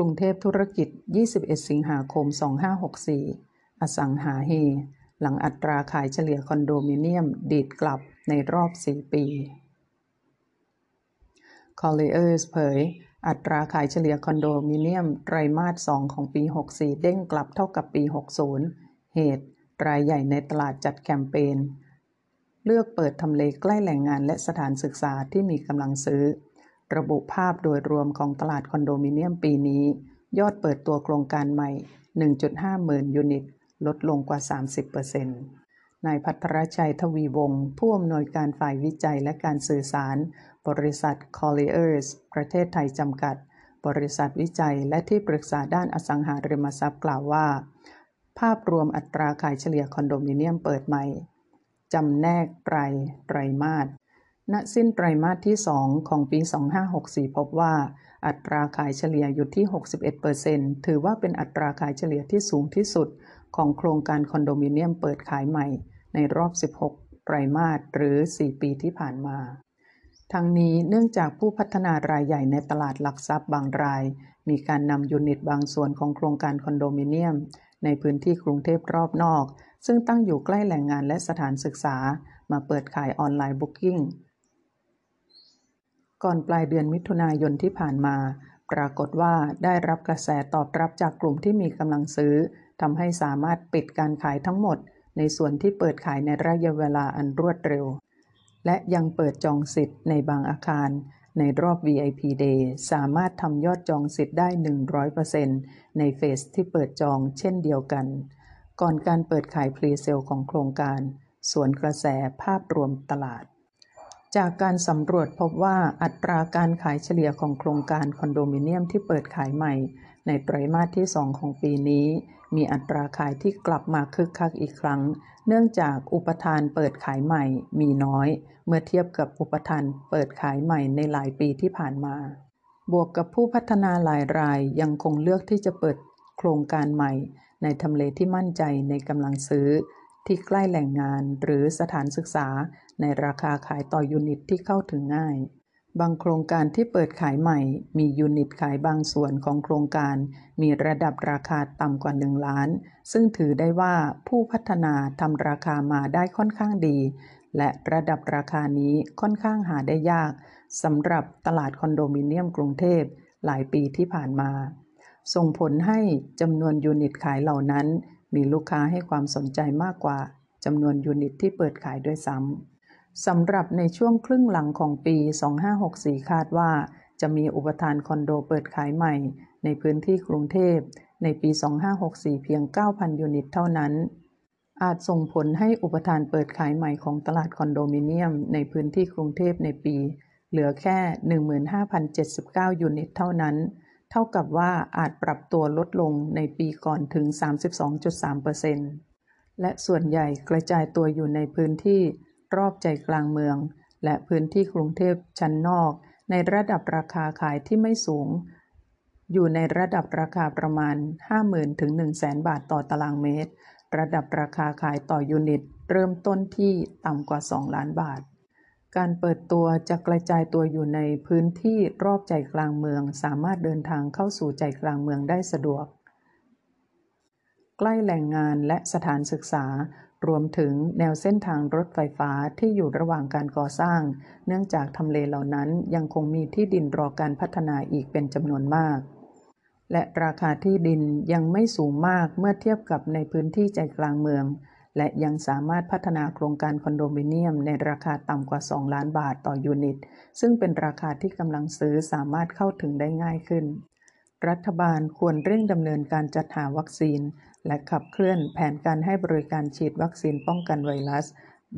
กรุงเทพธุรกิจ 21 สิงหาคม 2564 อสังหาเฮ หลังอัตราขายเฉลี่ยคอนโดมิเนียม ดีดกลับในรอบ 4 ปี Colliers เผย อัตราขายเฉลี่ยคอนโดมิเนียม ไตรมาส 2 ของปี 64 เด้งกลับเท่ากับปี 60 เหตุ รายใหญ่ในตลาดจัดแคมเปญ เลือกเปิดทำเลใกล้แหล่งงานและสถานศึกษาที่มีกำลังซื้อ ระบุภาพโดยรวมของตลาดคอนโดมิเนียมปีนี้ ยอดเปิดตัวโครงการใหม่ 1.5 หมื่นยูนิต ลดลงกว่า 30%นายพัทรชัยทวีวงศ์ผู้อำนวยการฝ่ายวิจัยและการสื่อสาร บริษัท Colliers ประเทศไทยจำกัด บริษัทวิจัยและที่ปรึกษาด้านอสังหาริมทรัพย์กล่าวว่า ภาพรวมอัตราขายเฉลี่ยคอนโดมิเนียมเปิดใหม่จำแนกไตรไตรมาส ณสิ้นไตรมาสที่ 2 ของปี 2564 พบว่า อัตราขายเฉลี่ยอยู่ที่ 61%ถือว่าเป็นอัตราขายเฉลี่ยที่สูงที่สุด ของโครงการคอนโดมิเนียมเปิดขายใหม่ ในรอบ 16 ไตรมาสหรือ 4 ปีที่ผ่านมา ทั้งนี้เนื่องจากผู้พัฒนารายใหญ่ในตลาดหลักทรัพย์บางราย มีการนำยูนิตบางส่วนของโครงการคอนโดมิเนียม ในพื้นที่กรุงเทพรอบนอก ซึ่งตั้งอยู่ใกล้แหล่งงานและสถานศึกษา มาเปิดขายออนไลน์บุ๊กิ้ง ก่อนปลายเดือนมิถุนายนที่ผ่านมา ปรากฏว่าได้รับกระแสตอบรับจากกลุ่มที่มีกำลังซื้อทำให้สามารถปิดการขายทั้งหมด ในส่วนที่เปิดขายในระยะเวลาอันรวดเร็ว และยังเปิดจองสิทธิ์ในบางอาคาร ในรอบ VIP Day สามารถทำยอดจองสิทธิ์ได้ 100%ในเฟสที่เปิดจองเช่นเดียวกัน ก่อนการเปิดขายพรีเซลของโครงการส่วนกระแสภาพรวมตลาด จากการสำรวจพบว่าอัตราการขายเฉลี่ยของโครงการคอนโดมิเนียมที่เปิดขายใหม่ ในไตรมาสที่ 2 ของปีนี้ มีอัตราขายที่กลับมาคึกคักอีกครั้ง เนื่องจากอุปทานเปิดขายใหม่มีน้อย เมื่อเทียบกับอุปทานเปิดขายใหม่ในหลายปีที่ผ่านมา บวกกับผู้พัฒนาหลายรายยังคงเลือกที่จะเปิดโครงการใหม่ ในทำเลที่มั่นใจในกำลังซื้อ ที่ใกล้แหล่งงานหรือสถานศึกษาในราคาขายต่อยูนิตที่เข้าถึงง่าย บางโครงการที่เปิดขายใหม่ มียูนิตขายบางส่วนของโครงการ มีระดับราคาต่ำกว่า 1 ล้าน ซึ่งถือได้ว่าผู้พัฒนาทำราคามาได้ค่อนข้างดี และระดับราคานี้ค่อนข้างหาได้ยากสำหรับตลาดคอนโดมิเนียมกรุงเทพหลายปีที่ผ่านมา ส่งผลให้จำนวนยูนิตขายเหล่านั้น มีลูกค้าให้ความสนใจมากกว่าจำนวนยูนิตที่เปิดขายด้วยซ้ำสำหรับในช่วงครึ่งหลังของปี 2564 คาดว่า จะมีอุปทานคอนโดเปิดขายใหม่ ในพื้นที่กรุงเทพ ในปี 2564 เพียง 9,000 ยูนิตเท่านั้น อาจส่งผลให้อุปทานเปิดขายใหม่ของตลาดคอนโดมิเนียม ในพื้นที่กรุงเทพในปี เหลือแค่ 15,079 ยูนิตเท่านั้น เท่ากับว่าอาจปรับตัวลดลงในปีก่อนถึง 32.3%และส่วนใหญ่กระจายตัวอยู่ในพื้นที่รอบใจกลางเมือง และพื้นที่กรุงเทพชั้นนอก ในระดับราคาขายที่ไม่สูง อยู่ในระดับราคาประมาณ 50,000 ถึง 100,000 บาทต่อตารางเมตร ระดับราคาขายต่อยูนิต เริ่มต้นที่ต่ำกว่า 2 ล้านบาท การเปิดตัวจะกระจายตัวอยู่ในพื้นที่รอบใจกลางเมือง สามารถเดินทางเข้าสู่ใจกลางเมืองได้สะดวก ใกล้แหล่งงานและสถานศึกษา รวมถึงแนวเส้นทางรถไฟฟ้าที่อยู่ระหว่างการก่อสร้าง เนื่องจากทำเลเหล่านั้นยังคงมีที่ดินรอการพัฒนาอีกเป็นจำนวนมาก และราคาที่ดินยังไม่สูงมากเมื่อเทียบกับในพื้นที่ใจกลางเมือง และยังสามารถพัฒนาโครงการคอนโดมิเนียมในราคาต่ำกว่า 2 ล้านบาทต่อยูนิต ซึ่งเป็นราคาที่กำลังซื้อสามารถเข้าถึงได้ง่ายขึ้น รัฐบาลควรเร่งดำเนินการจัดหาวัคซีน และขับเคลื่อนแผนการให้บริการฉีดวัคซีนป้องกันไวรัส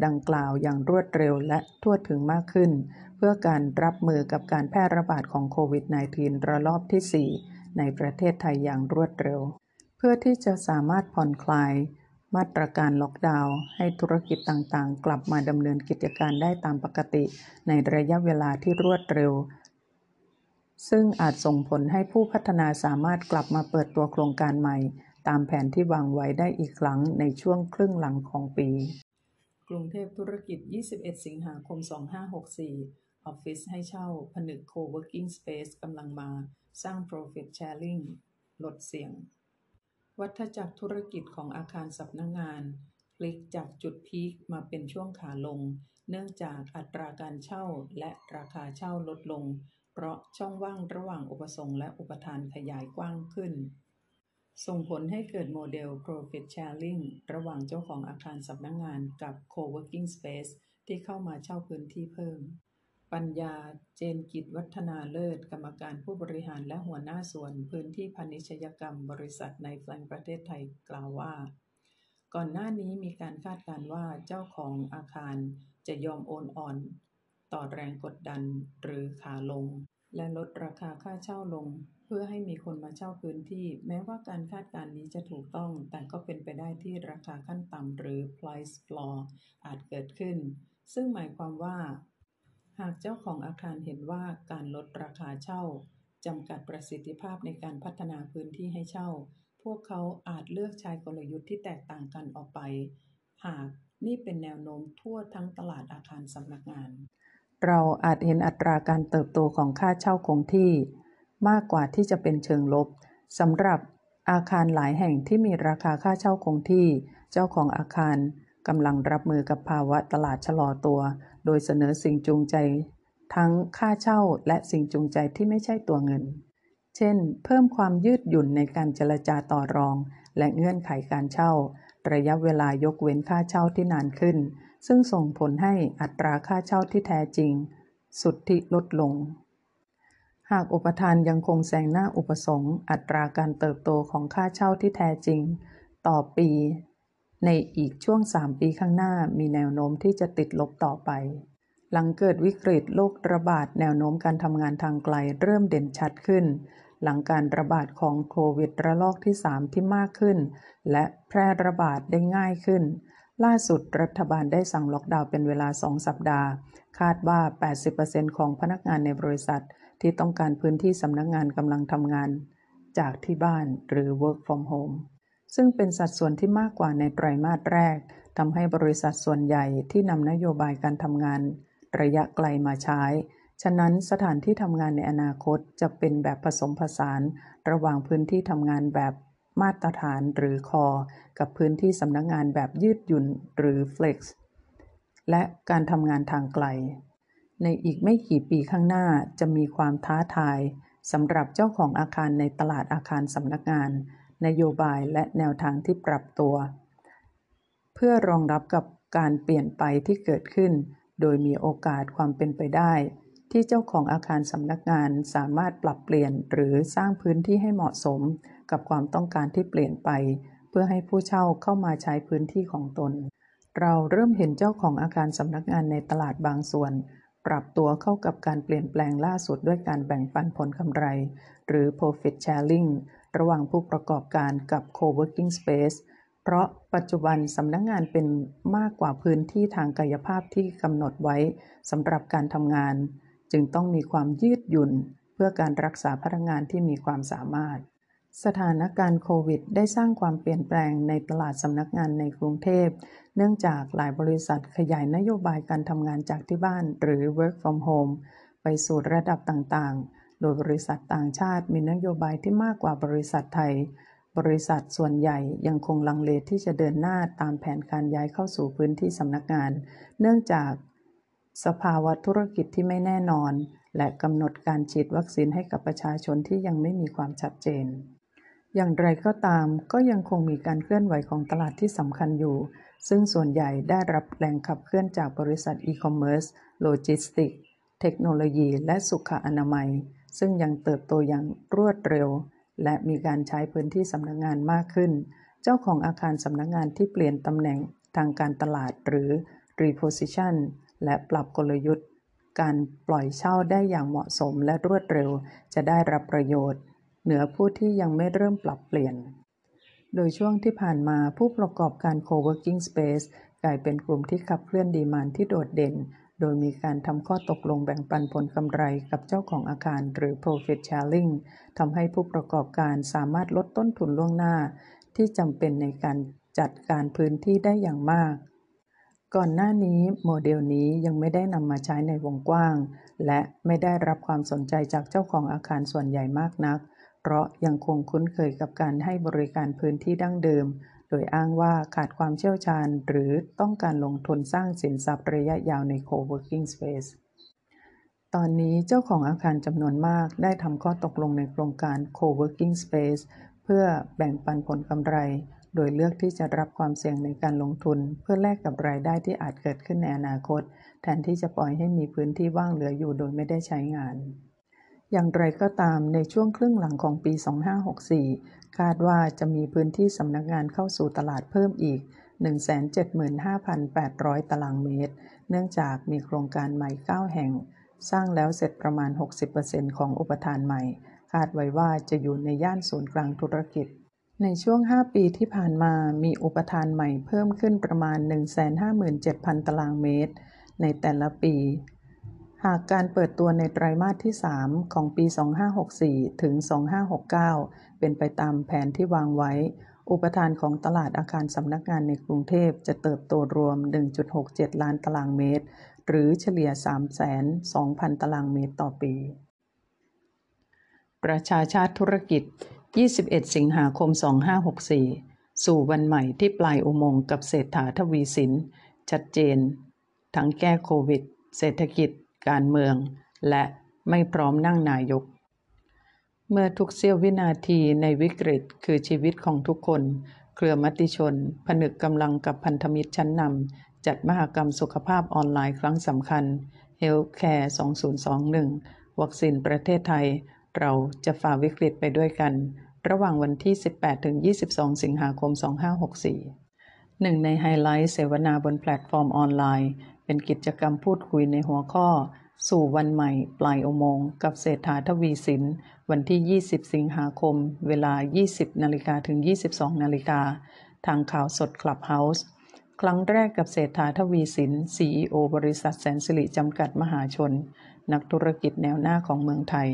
ดังกล่าวอย่างรวดเร็วและทั่วถึงมากขึ้น เพื่อการรับมือกับการแพร่ระบาดของโควิด -19 ระลอกที่ 4 ในประเทศไทยอย่างรวดเร็ว เพื่อที่จะสามารถผ่อนคลาย มาตรการล็อกดาวน์ให้ธุรกิจต่างๆ กลับมาดำเนินกิจการได้ตามปกติ ในระยะเวลาที่รวดเร็ว ซึ่งอาจส่งผลให้ผู้พัฒนาสามารถกลับมาเปิดตัวโครงการใหม่ ตามแผนที่วางไว้ได้อีกครั้งในช่วงครึ่งหลังของปี กรุงเทพธุรกิจ 21 สิงหาคม 2564 ออฟฟิศให้เช่า ผนึก Co-working Space กำลังมา สร้าง Profit Sharing ลดเสี่ยง วัฏจักรธุรกิจของอาคารสำนักงงาน พลิกจากจุดพีคมาเป็นช่วงขาลง เนื่องจากอัตราการเช่าและราคาเช่าลดลง เพราะช่องว่างระหว่างอุปสงค์และอุปทานขยายกว้างขึ้น ส่งผลให้เกิดโมเดล Profit Sharing ระหว่างเจ้าของอาคารสำนักงงานกับ Co-working Space ที่เข้ามาเช่าพื้นที่เพิ่ม ปัญญาเจนกิจวัฒนาเลิศ กรรมการผู้บริหารและหัวหน้าส่วนพื้นที่พาณิชยกรรมบริษัทในแฟลงประเทศไทยกล่าวว่า ก่อนหน้านี้มีการคาดการณ์ว่าเจ้าของอาคารจะยอมโอนอ่อน ต่อแรงกดดันหรือขาลง และลดราคาค่าเช่าลง เพื่อให้มีคนมาเช่าพื้นที่ แม้ว่าการคาดการณ์นี้จะถูกต้อง แต่ก็เป็นไปได้ที่ราคาขั้นต่ำหรือ price floor อาจเกิดขึ้น ซึ่งหมายความว่า หากเจ้าของอาคารเห็นว่าการลดราคาเช่าจำกัดประสิทธิภาพในการพัฒนาพื้นที่ให้เช่า พวกเขาอาจเลือกใช้กลยุทธ์ที่แตกต่างกันออกไป หากนี่เป็นแนวโน้มทั่วทั้งตลาดอาคารสำนักงาน เราอาจเห็นอัตราการเติบโตของค่าเช่าคงที่ มากกว่าที่จะเป็นเชิงลบสำหรับอาคารหลายแห่งที่มีราคาค่าเช่าคงที่ เจ้าของอาคารกำลังรับมือกับภาวะตลาดชะลอตัว โดยเสนอสิ่งจูงใจ ทั้งค่าเช่าและสิ่งจูงใจที่ไม่ใช่ตัวเงิน เช่น เพิ่มความยืดหยุ่นในการเจรจาต่อรอง และเงื่อนไขการเช่า ระยะเวลายกเว้นค่าเช่าที่นานขึ้น ซึ่งส่งผลให้อัตราค่าเช่าที่แท้จริง สุทธิลดลง หากอุปทานยังคงแซงหน้าอุปสงค์ อัตราการเติบโตของค่าเช่าที่แท้จริง ต่อปี ในอีกช่วง 3 ปีข้างหน้ามีแนวโน้มที่จะติดลบต่อไป หลังเกิดวิกฤตโรคระบาดแนวโน้มการทำงานทางไกลเริ่มเด่นชัดขึ้น หลังการระบาดของโควิดระลอกที่ 3 ที่มากขึ้น และแพร่ระบาดได้ง่ายขึ้น ล่าสุดรัฐบาลได้สั่งล็อกดาวน์เป็นเวลา 2 สัปดาห์ คาดว่า 80%ของพนักงานในบริษัท ที่ต้องการพื้นที่สำนักงงานกำลังทำงาน จากที่บ้านหรือ work from home ซึ่งเป็นสัดส่วนที่มากกว่าในไตรมาสแรกทำให้บริษัทส่วนใหญ่ที่นำนโยบายการทำงาน ระยะไกลมาใช้ ฉะนั้นสถานที่ทำงานในอนาคตจะเป็นแบบผสมผสาน ระหว่างพื้นที่ทำงานแบบมาตรฐานหรือคอ กับพื้นที่สำนักงงานแบบยืดหยุ่นหรือ flex และการทำงานทางไกล ในอีกไม่กี่ปีข้างหน้าจะมีความท้าทายสำหรับเจ้าของอาคารในตลาดอาคารสำนักงาน นโยบายและแนวทางที่ปรับตัว เพื่อรองรับกับการเปลี่ยนไปที่เกิดขึ้น โดยมีโอกาสความเป็นไปได้ ที่เจ้าของอาคารสำนักงานสามารถปรับเปลี่ยนหรือสร้างพื้นที่ให้เหมาะสมกับความต้องการที่เปลี่ยนไป เพื่อให้ผู้เช่าเข้ามาใช้พื้นที่ของตน เราเริ่มเห็นเจ้าของอาคารสำนักงานในตลาดบางส่วน ปรับตัวเข้ากับการเปลี่ยนแปลงล่าสุดด้วยการแบ่งปันผลกำไร หรือ profit sharing ระหว่างผู้ประกอบการกับ co-working space เพราะปัจจุบันสำนักงงานเป็นมากกว่าพื้นที่ทางกายภาพที่กำหนดไว้สำหรับการทำงาน จึงต้องมีความยืดหยุ่น เพื่อการรักษาพนักงานที่มีความสามารถ สถานการณ์โควิด ได้สร้างความเปลี่ยนแปลงในตลาดสำนักงานในกรุงเทพ เนื่องจากหลายบริษัทขยายนโยบายการทำงานจากที่บ้านหรือ work from home ไปสู่ระดับต่างๆ โดยบริษัทต่างชาติมีนโยบายที่มากกว่าบริษัทไทย บริษัทส่วนใหญ่ยังคงลังเลที่จะเดินหน้าตามแผนการย้ายเข้าสู่พื้นที่สำนักงาน เนื่องจากสภาวะธุรกิจที่ไม่แน่นอน และกำหนดการฉีดวัคซีนให้กับประชาชนที่ยังไม่มีความชัดเจน อย่างไรก็ตามก็ยังคงมีการเคลื่อนไหวของตลาดที่สำคัญอยู่ ซึ่งส่วนใหญ่ได้รับแรงขับเคลื่อนจากบริษัทอีคอมเมิร์ซโลจิสติก เทคโนโลยี และสุขอนามัย ซึ่งยังเติบโตอย่างรวดเร็ว และมีการใช้พื้นที่สำนักงานมากขึ้น เจ้าของอาคารสำนักงานที่เปลี่ยนตำแหน่งทางการตลาดหรือ reposition และปรับกลยุทธ์ การปล่อยเช่าได้อย่างเหมาะสมและรวดเร็ว จะได้รับประโยชน์ เหนือผู้ที่ยังไม่เริ่มปรับเปลี่ยน โดยช่วงที่ผ่านมาผู้ประกอบการ co-working space กลายเป็นกลุ่มที่ขับเคลื่อนดีมานที่โดดเด่น โดยมีการทำข้อตกลงแบ่งปันผลกำไรกับเจ้าของอาคารหรือ profit sharing ทำให้ผู้ประกอบการสามารถลดต้นทุนล่วงหน้า ที่จำเป็นในการจัดการพื้นที่ได้อย่างมาก ก่อนหน้านี้โมเดลนี้ยังไม่ได้นำมาใช้ในวงกว้าง และไม่ได้รับความสนใจจากเจ้าของอาคารส่วนใหญ่มากนัก เพราะยังคงคุ้นเคยกับการให้บริการพื้นที่ดั้งเดิม โดยอ้างว่าขาดความเชี่ยวชาญ หรือต้องการลงทุนสร้างสินทรัพย์ระยะยาวใน co-working space ตอนนี้เจ้าของอาคารจำนวนมากได้ทำข้อตกลงในโครงการ co-working space เพื่อแบ่งปันผลกำไร โดยเลือกที่จะรับความเสี่ยงในการลงทุน เพื่อแลกกับรายได้ที่อาจเกิดขึ้นในอนาคต แทนที่จะปล่อยให้มีพื้นที่ว่างเหลืออยู่โดยไม่ได้ใช้งานอย่างไรก็ตามในช่วงครึ่งหลังของปี 2564 คาดว่าจะมีพื้นที่สำนักงานเข้าสู่ตลาดเพิ่มอีก 175,800 ตารางเมตร เนื่องจากมีโครงการใหม่ 9 แห่ง สร้างแล้วเสร็จประมาณ 60%ของอุปทานใหม่ คาดไว้ว่าจะอยู่ในย่านศูนย์กลางธุรกิจ ในช่วง 5 ปีที่ผ่านมา มีอุปทานใหม่เพิ่มขึ้นประมาณ 157,000 ตารางเมตร ในแต่ละปีหากการเปิดตัวในไตรมาสที่ 3 ของปี 2564 ถึง 2569 เป็นไปตามแผนที่วางไว้ อุปทานของตลาดอาคารสำนักงานในกรุงเทพจะเติบโตรวม 1.67 ล้านตารางเมตร หรือเฉลี่ย 302,000 ตารางเมตรต่อปี ประชาชาติธุรกิจ 21 สิงหาคม 2564 สู่วันใหม่ที่ปลายอุโมงค์กับเศรษฐาทวีสิน ชัดเจน ทั้งแก้โควิด เศรษฐกิจ การเมือง และไม่พร้อมนั่งนายก เมื่อทุกเสี้ยววินาทีในวิกฤตคือชีวิตของทุกคน เครือมติชน ผนึกกำลังกับพันธมิตรชั้นนำจัดมหกรรมสุขภาพออนไลน์ครั้งสำคัญ Healthcare 2021 วัคซีนประเทศไทย เราจะฝ่าวิกฤตไปด้วยกัน ระหว่างวันที่ 18-22 สิงหาคม 2564 หนึ่งในไฮไลท์เสวนาบนแพลตฟอร์มออนไลน์ เป็นกิจกรรมพูดคุยในหัวข้อ สู่วันใหม่ปลายอุโมงค์กับเศรษฐาทวีสิน วันที่ 20 สิงหาคม เวลา 20 นาฬิกาถึง 22 นาฬิกา ทางข่าวสดคลับเฮาส์ ครั้งแรกกับเศรษฐาทวีสิน CEO บริษัทแสนสิริจำกัดมหาชน นักธุรกิจแนวหน้าของเมืองไทย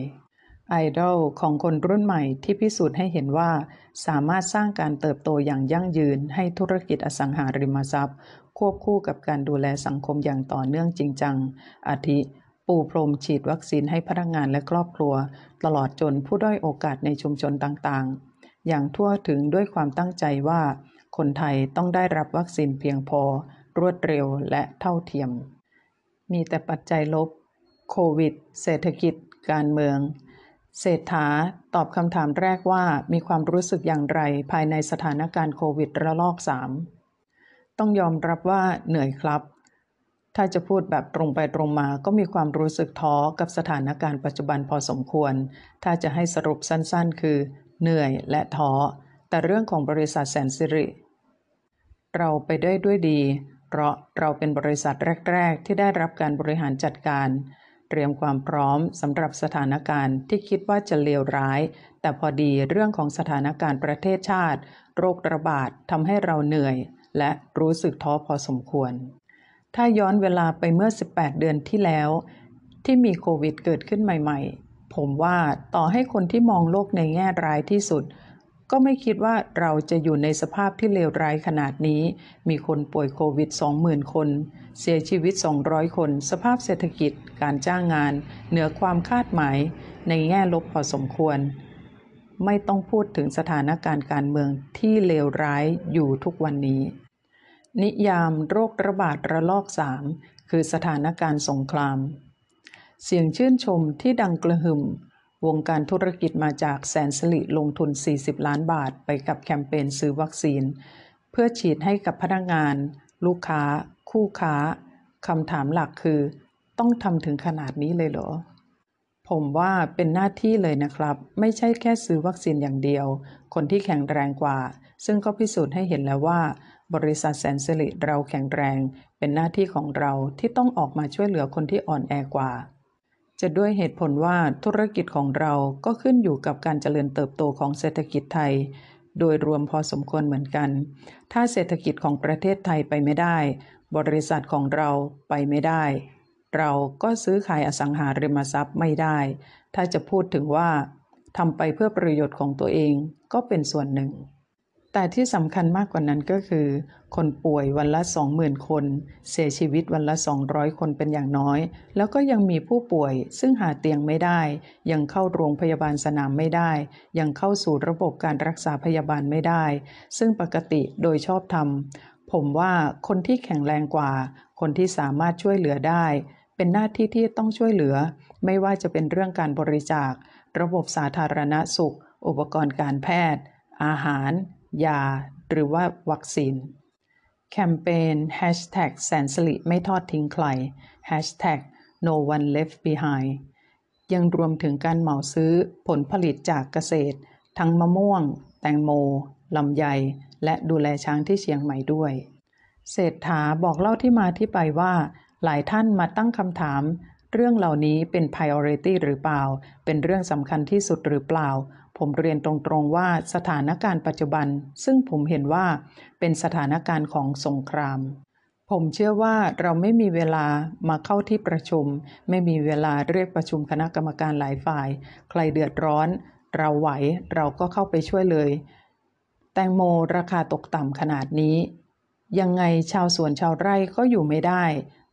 ไอดอลของคนรุ่นใหม่ที่พิสูจน์ให้เห็นว่า สามารถสร้างการเติบโตอย่างยั่งยืนให้ธุรกิจอสังหาริมทรัพย์ควบคู่กับการดูแลสังคมอย่างต่อเนื่องจริงจัง อาทิ ปูพรมฉีดวัคซีนให้พนักงานและครอบครัว ตลอดจนผู้ด้อยโอกาสในชุมชนต่างๆ อย่างทั่วถึงด้วยความตั้งใจว่า คนไทยต้องได้รับวัคซีนเพียงพอ รวดเร็วและเท่าเทียม มีแต่ปัจจัยลบ โควิด เศรษฐกิจ การเมือง เศรษฐาตอบคำถามแรกว่ามีความรู้สึกอย่างไรภายในสถานการณ์โควิดระลอก 3 ต้องยอมรับว่าเหนื่อยครับ ถ้าจะพูดแบบตรงไปตรงมาก็มีความรู้สึกท้อกับสถานการณ์ปัจจุบันพอสมควร ถ้าจะให้สรุปสั้นๆ คือ เหนื่อยและท้อ แต่เรื่องของบริษัทแสนสิริ เราไปได้ด้วยดี เพราะเราเป็นบริษัทแรก ๆ ที่ได้รับการบริหารจัดการ เตรียมความพร้อมสำหรับสถานการณ์ที่คิดว่าจะเลวร้าย แต่พอดีเรื่องของสถานการณ์ประเทศชาติ โรคระบาดทำให้เราเหนื่อย และรู้สึกท้อพอสมควร ถ้าย้อนเวลาไปเมื่อ 18 เดือนที่แล้ว ที่มีโควิดเกิดขึ้นใหม่ ๆ ผมว่าต่อให้คนที่มองโลกในแง่ร้ายที่สุด ก็ไม่คิดว่าเราจะอยู่ในสภาพที่เลวร้ายขนาดนี้ มีคนป่วยโควิด 20,000 คน เสียชีวิต 200 คน สภาพเศรษฐกิจ การจ้างงาน เหนือความคาดหมาย ในแง่ลบพอสมควร ไม่ต้องพูดถึงสถานการณ์การเมืองที่เลวร้ายอยู่ทุกวันนี้ นิยามโรคระบาดระลอก3คือสถานการณ์สงคราม เสียงชื่นชมที่ดังกระหึ่ม วงการธุรกิจมาจากแสนสลิลงทุน 40 ล้านบาทไปกับแคมเปญซื้อวัคซีน เพื่อฉีดให้กับพนักงาน ลูกค้า คู่ค้าคำถามหลักคือ ต้องทำถึงขนาดนี้เลยเหรอ ผมว่าเป็นหน้าที่เลยนะครับ ไม่ใช่แค่ซื้อวัคซีนอย่างเดียว คนที่แข็งแรงกว่า ซึ่งก็พิสูจน์ให้เห็นแล้วว่า บริษัทแสนสิริเราแข็งแรง เป็นหน้าที่ของเราที่ต้องออกมาช่วยเหลือคนที่อ่อนแอกว่า จะด้วยเหตุผลว่าธุรกิจของเราก็ขึ้นอยู่กับการเจริญเติบโตของเศรษฐกิจไทย โดยรวมพอสมควรเหมือนกัน ถ้าเศรษฐกิจของประเทศไทยไปไม่ได้ บริษัทของเราไปไม่ได้ เราก็ซื้อขายอสังหาริมทรัพย์ไม่ได้ ถ้าจะพูดถึงว่าทำไปเพื่อประโยชน์ของตัวเองก็เป็นส่วนหนึ่ง แต่ที่สำคัญมากกว่านั้นก็คือ คนป่วยวันละ 20,000 คน เสียชีวิตวันละ 200 คนเป็นอย่างน้อย แล้วก็ยังมีผู้ป่วยซึ่งหาเตียงไม่ได้ ยังเข้าโรงพยาบาลสนามไม่ได้ ยังเข้าสู่ระบบการรักษาพยาบาลไม่ได้ ซึ่งปกติโดยชอบธรรมผมว่าคนที่แข็งแรงกว่า คนที่สามารถช่วยเหลือได้ เป็นหน้าที่ที่ต้องช่วยเหลือ ไม่ว่าจะเป็นเรื่องการบริจาค ระบบสาธารณสุข อุปกรณ์การแพทย์ อาหาร ยา หรือว่าวัคซีน แคมเปญ Hashtag แสนสลิไม่ทอดทิ้งใคร Hashtag No one left behind ยังรวมถึงการเหมาซื้อผลผลิตจากเกษตร ทั้งมะม่วง แตงโมลำไย และดูแลช้างที่เชียงใหม่ด้วย เศรษฐาบอกเล่าที่มาที่ไปว่า หลายท่านมาตั้งคำถามเรื่องเหล่านี้เป็น priority หรือเปล่า เป็นเรื่องสำคัญที่สุดหรือเปล่า ผมเรียนตรงๆว่าสถานการณ์ปัจจุบัน ซึ่งผมเห็นว่าเป็นสถานการณ์ของสงคราม ผมเชื่อว่าเราไม่มีเวลามาเข้าที่ประชุม ไม่มีเวลาเรียกประชุมคณะกรรมการหลายฝ่าย ใครเดือดร้อน เราไหวเราก็เข้าไปช่วยเลย แตงโมราคาตกต่ำขนาดนี้ ยังไงชาวสวนชาวไร่ก็อยู่ไม่ได้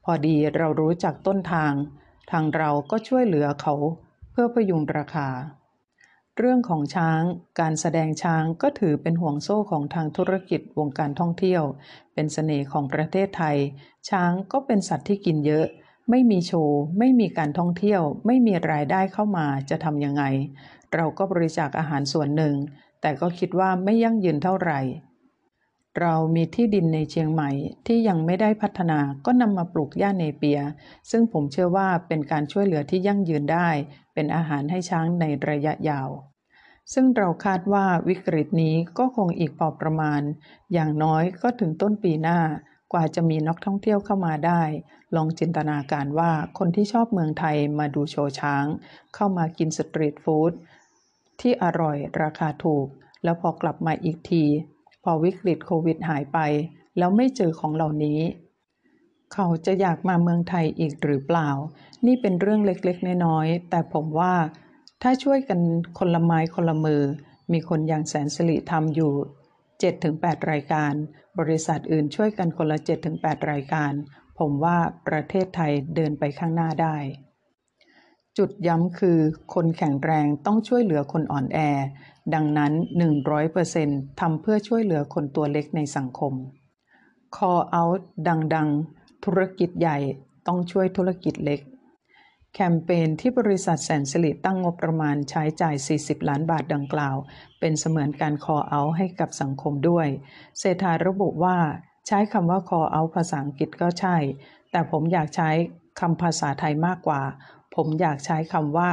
พอดีเรารู้จักต้นทาง ทางเราก็ช่วยเหลือเขา เพื่อพยุงราคา เรื่องของช้าง การแสดงช้างก็ถือเป็นห่วงโซ่ของทางธุรกิจวงการท่องเที่ยว เป็นเสน่ห์ของประเทศไทย ช้างก็เป็นสัตว์ที่กินเยอะ ไม่มีโชว์ ไม่มีการท่องเที่ยว ไม่มีรายได้เข้ามาจะทำยังไง เราก็บริจาคอาหารส่วนหนึ่ง แต่ก็คิดว่าไม่ยั่งยืนเท่าไหร่ เรามีที่ดินในเชียงใหม่ที่ยังไม่ได้พัฒนาก็นำมาปลูกหญ้าเนเปีย ซึ่งผมเชื่อว่าเป็นการช่วยเหลือที่ยั่งยืนได้ เป็นอาหารให้ช้างในระยะยาว ซึ่งเราคาดว่าวิกฤตนี้ก็คงอีกพอประมาณ อย่างน้อยก็ถึงต้นปีหน้า กว่าจะมีนักท่องเที่ยวเข้ามาได้ ลองจินตนาการว่าคนที่ชอบเมืองไทยมาดูโชว์ช้าง เข้ามากินสตรีทฟู้ดที่อร่อยราคาถูก แล้วพอกลับมาอีกที พอวิกฤตโควิดหายไป แล้วไม่เจอของเหล่านี้ เขาจะอยากมาเมืองไทยอีกหรือเปล่า นี่เป็นเรื่องเล็กๆ น้อยๆ แต่ผมว่าถ้าช่วยกันคนละไม้คนละมือ มีคนอย่างแสนสิริทำอยู่ 7-8 รายการ บริษัทอื่นช่วยกันคนละ 7-8 รายการ ผมว่าประเทศไทยเดินไปข้างหน้าได้ จุดย้ำคือ คนแข็งแรงต้องช่วยเหลือคนอ่อนแอ ดังนั้น 100%ทำเพื่อช่วยเหลือคนตัวเล็กในสังคม call out ดังๆ ธุรกิจใหญ่ต้องช่วยธุรกิจเล็ก แคมเปญที่บริษัทแสนสิริตั้งงบประมาณใช้จ่าย 40 ล้านบาทดังกล่าว เป็นเสมือนการ call out ให้กับสังคมด้วย เศรษฐาระบุว่า ใช้คำว่า call out ภาษาอังกฤษก็ใช่ แต่ผมอยากใช้คำภาษาไทยมากกว่า ผมอยากใช้คำว่า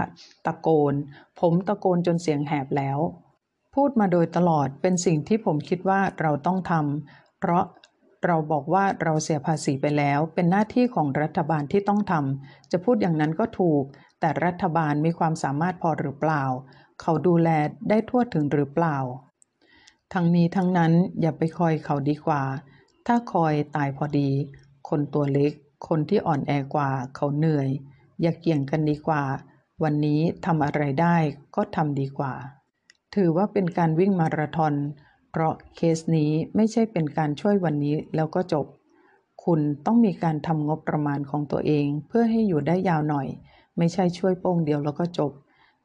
ตะโกน ผมตะโกนจนเสียงแหบแล้ว พูดมาโดยตลอดเป็นสิ่งที่ผมคิดว่าเราต้องทำเพราะเราบอกว่าเราเสียภาษีไปแล้ว เป็นหน้าที่ของรัฐบาลที่ต้องทำจะพูดอย่างนั้นก็ถูก แต่รัฐบาลมีความสามารถพอหรือเปล่า เขาดูแลได้ทั่วถึงหรือเปล่า ทั้งนี้ทั้งนั้นอย่าไปคอยเขาดีกว่า ถ้าคอยตายพอดี คนตัวเล็ก คนที่อ่อนแอกว่า เขาเหนื่อย อย่าเกี่ยงกันดีกว่า วันนี้ทำอะไรได้ก็ทำดีกว่า ถือว่าเป็นการวิ่งมาราธอนเพราะเคสนี้ไม่ใช่เป็นการช่วยวันนี้แล้วก็จบ คุณต้องมีการทำงบประมาณของตัวเอง เพื่อให้อยู่ได้ยาวหน่อย ไม่ใช่ช่วยโป้งเดียวแล้วก็จบ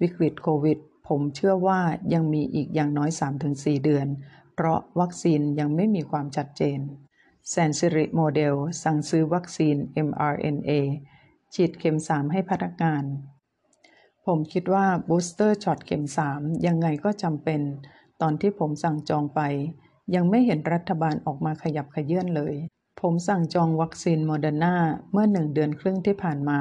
วิกฤตโควิด ผมเชื่อว่ายังมีอีกอย่างน้อย 3-4 เดือน เพราะวัคซีนยังไม่มีความชัดเจนแสนสิริโมเดลสั่งซื้อวัคซีน mRNA ฉีดเข็ม 3 ให้พนักงาน ผมคิดว่า booster shot เข็ม 3 ยังไงก็จำเป็น ตอนที่ผมสั่งจองไป ยังไม่เห็นรัฐบาลออกมาขยับเขยื้อนเลย ผมสั่งจองวัคซีนโมเดอร์นาเมื่อหนึ่งเดือนครึ่งที่ผ่านมา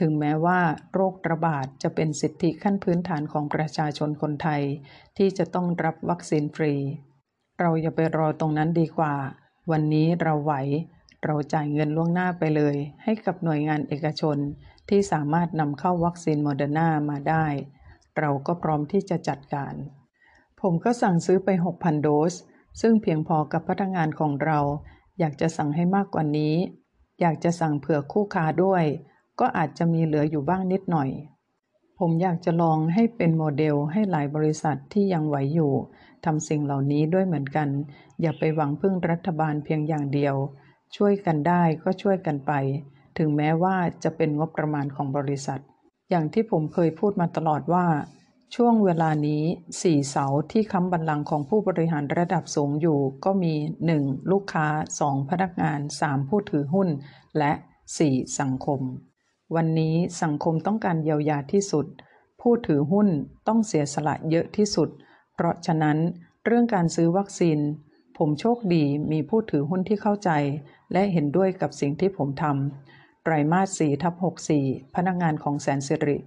ถึงแม้ว่าโรคระบาดจะเป็นสิทธิขั้นพื้นฐานของประชาชนคนไทย ที่จะต้องรับวัคซีนฟรี เราอย่าไปรอตรงนั้นดีกว่า วันนี้เราไหว เราจ่ายเงินล่วงหน้าไปเลย ให้กับหน่วยงานเอกชนที่สามารถนำเข้าวัคซีนโมเดอร์นามาได้ เราก็พร้อมที่จะจัดการ ผมก็สั่งซื้อไป 6,000 โดส ซึ่งเพียงพอกับพนักงานของเรา อยากจะสั่งให้มากกว่านี้ อยากจะสั่งเผื่อคู่ค้าด้วย ก็อาจจะมีเหลืออยู่บ้างนิดหน่อย ผมอยากจะลองให้เป็นโมเดลให้หลายบริษัทที่ยังไหวอยู่ทำสิ่งเหล่านี้ด้วยเหมือนกัน อย่าไปหวังพึ่งรัฐบาลเพียงอย่างเดียว ช่วยกันได้ก็ช่วยกันไป ถึงแม้ว่าจะเป็นงบประมาณของบริษัท อย่างที่ผมเคยพูดมาตลอดว่า ช่วงเวลานี้สี่เสาที่ค้ำบัลลังก์ของผู้บริหารระดับสูงอยู่ ก็มี 1. ลูกค้า 2. พนักงาน 3. ผู้ถือหุ้น และ 4. สังคม วันนี้สังคมต้องการเยียวยาที่สุด ผู้ถือหุ้นต้องเสียสละเยอะที่สุด เพราะฉะนั้นเรื่องการซื้อวัคซีน ผมโชคดีมีผู้ถือหุ้นที่เข้าใจ และเห็นด้วยกับสิ่งที่ผมทำไตรมาส4ทับ64 พนักงานของแสนสิริ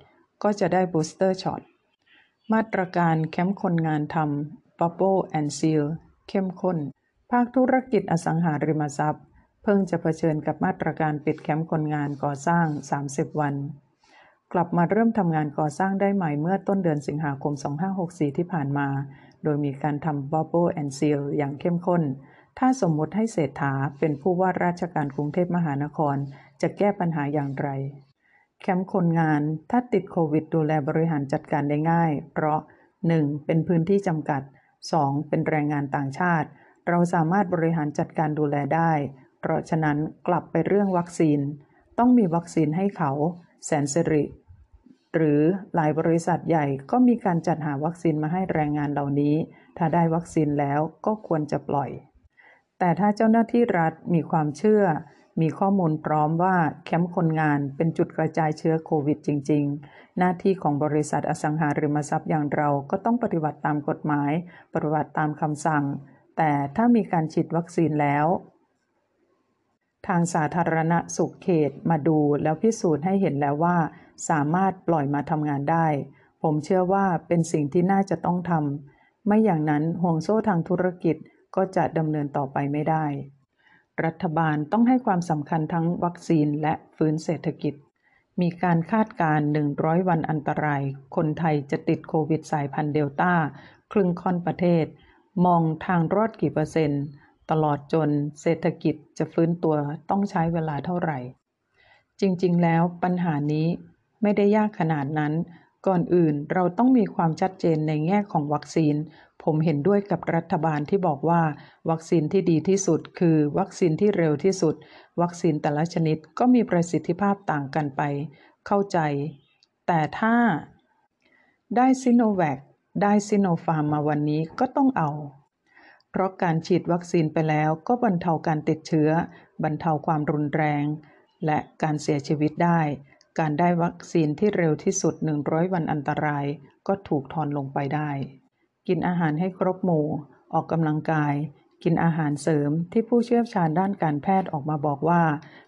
ก็จะได้ booster shot มาตรการแคมป์คนงานทำ Bubble and Seal เข้มข้น ภาคธุรกิจอสังหาริมทรัพย์ เพิ่งจะเผชิญกับมาตรการปิดแคมป์คนงานก่อสร้าง 30 วัน กลับมาเริ่มทำงานก่อสร้างได้ใหม่เมื่อต้นเดือนสิงหาคม 2564 ที่ผ่านมา โดยมีการทำ Bubble and Seal อย่างเข้มข้น ถ้าสมมติให้เศรษฐาเป็นผู้ว่าราชการกรุงเทพมหานคร จะแก้ปัญหาอย่างไร แคมป์คนงานถ้าติดโควิดดูแลบริหารจัดการได้ง่าย เพราะ 1. เป็นพื้นที่จำกัด 2. เป็นแรงงานต่างชาติ เราสามารถบริหารจัดการดูแลได้ เพราะฉะนั้นกลับไปเรื่องวัคซีน ต้องมีวัคซีนให้เขา แสนสิริ หรือหลายบริษัทใหญ่ก็มีการจัดหาวัคซีนมาให้แรงงานเหล่านี้ ถ้าได้วัคซีนแล้วก็ควรจะปล่อย แต่ถ้าเจ้าหน้าที่รัฐมีความเชื่อ มีข้อมูลพร้อมว่าแคมป์คนงานเป็นจุดกระจายเชื้อโควิดจริง ๆ หน้าที่ของบริษัทอสังหาริมทรัพย์อย่างเราก็ต้องปฏิบัติตามกฎหมาย ปฏิบัติตามคำสั่ง แต่ถ้ามีการฉีดวัคซีนแล้ว ทางสาธารณสุขเขตมาดูแล้วพิสูจน์ให้เห็นแล้วว่า สามารถปล่อยมาทำงานได้ ผมเชื่อว่าเป็นสิ่งที่น่าจะต้องทำไม่อย่างนั้นห่วงโซ่ทางธุรกิจก็จะดำเนินต่อไปไม่ได้ รัฐบาลต้องให้ความสำคัญทั้งวัคซีนและฟื้นเศรษฐกิจ มีการคาดการณ์100 วันอันตราย คนไทยจะติดโควิดสายพันธุ์เดลต้า ครึ่งค่อนประเทศ มองทางรอดกี่เปอร์เซ็นต์ ตลอดจนเศรษฐกิจจะฟื้นตัวต้องใช้เวลาเท่าไหร่ จริงๆ แล้วปัญหานี้ไม่ได้ยากขนาดนั้น ก่อนอื่นเราต้องมีความชัดเจนในแง่ของวัคซีน ผมเห็นด้วยกับรัฐบาลที่บอกว่า วัคซีนที่ดีที่สุด คือวัคซีนที่เร็วที่สุด วัคซีนแต่ละชนิดก็มีประสิทธิภาพต่างกันไป เข้าใจ แต่ถ้าได้ซิโนแวคได้ซิโนฟาร์มมาวันนี้ก็ต้องเอา เพราะการฉีดวัคซีนไปแล้วก็บรรเทาการติดเชื้อ บรรเทาความรุนแรง และการเสียชีวิตได้ การได้วัคซีนที่เร็วที่สุด 100 วันอันตราย ก็ถูกทอนลงไปได้ กินอาหารให้ครบหมู่ ออกกำลังกาย กินอาหารเสริมที่ผู้เชี่ยวชาญด้านการแพทย์ออกมาบอกว่า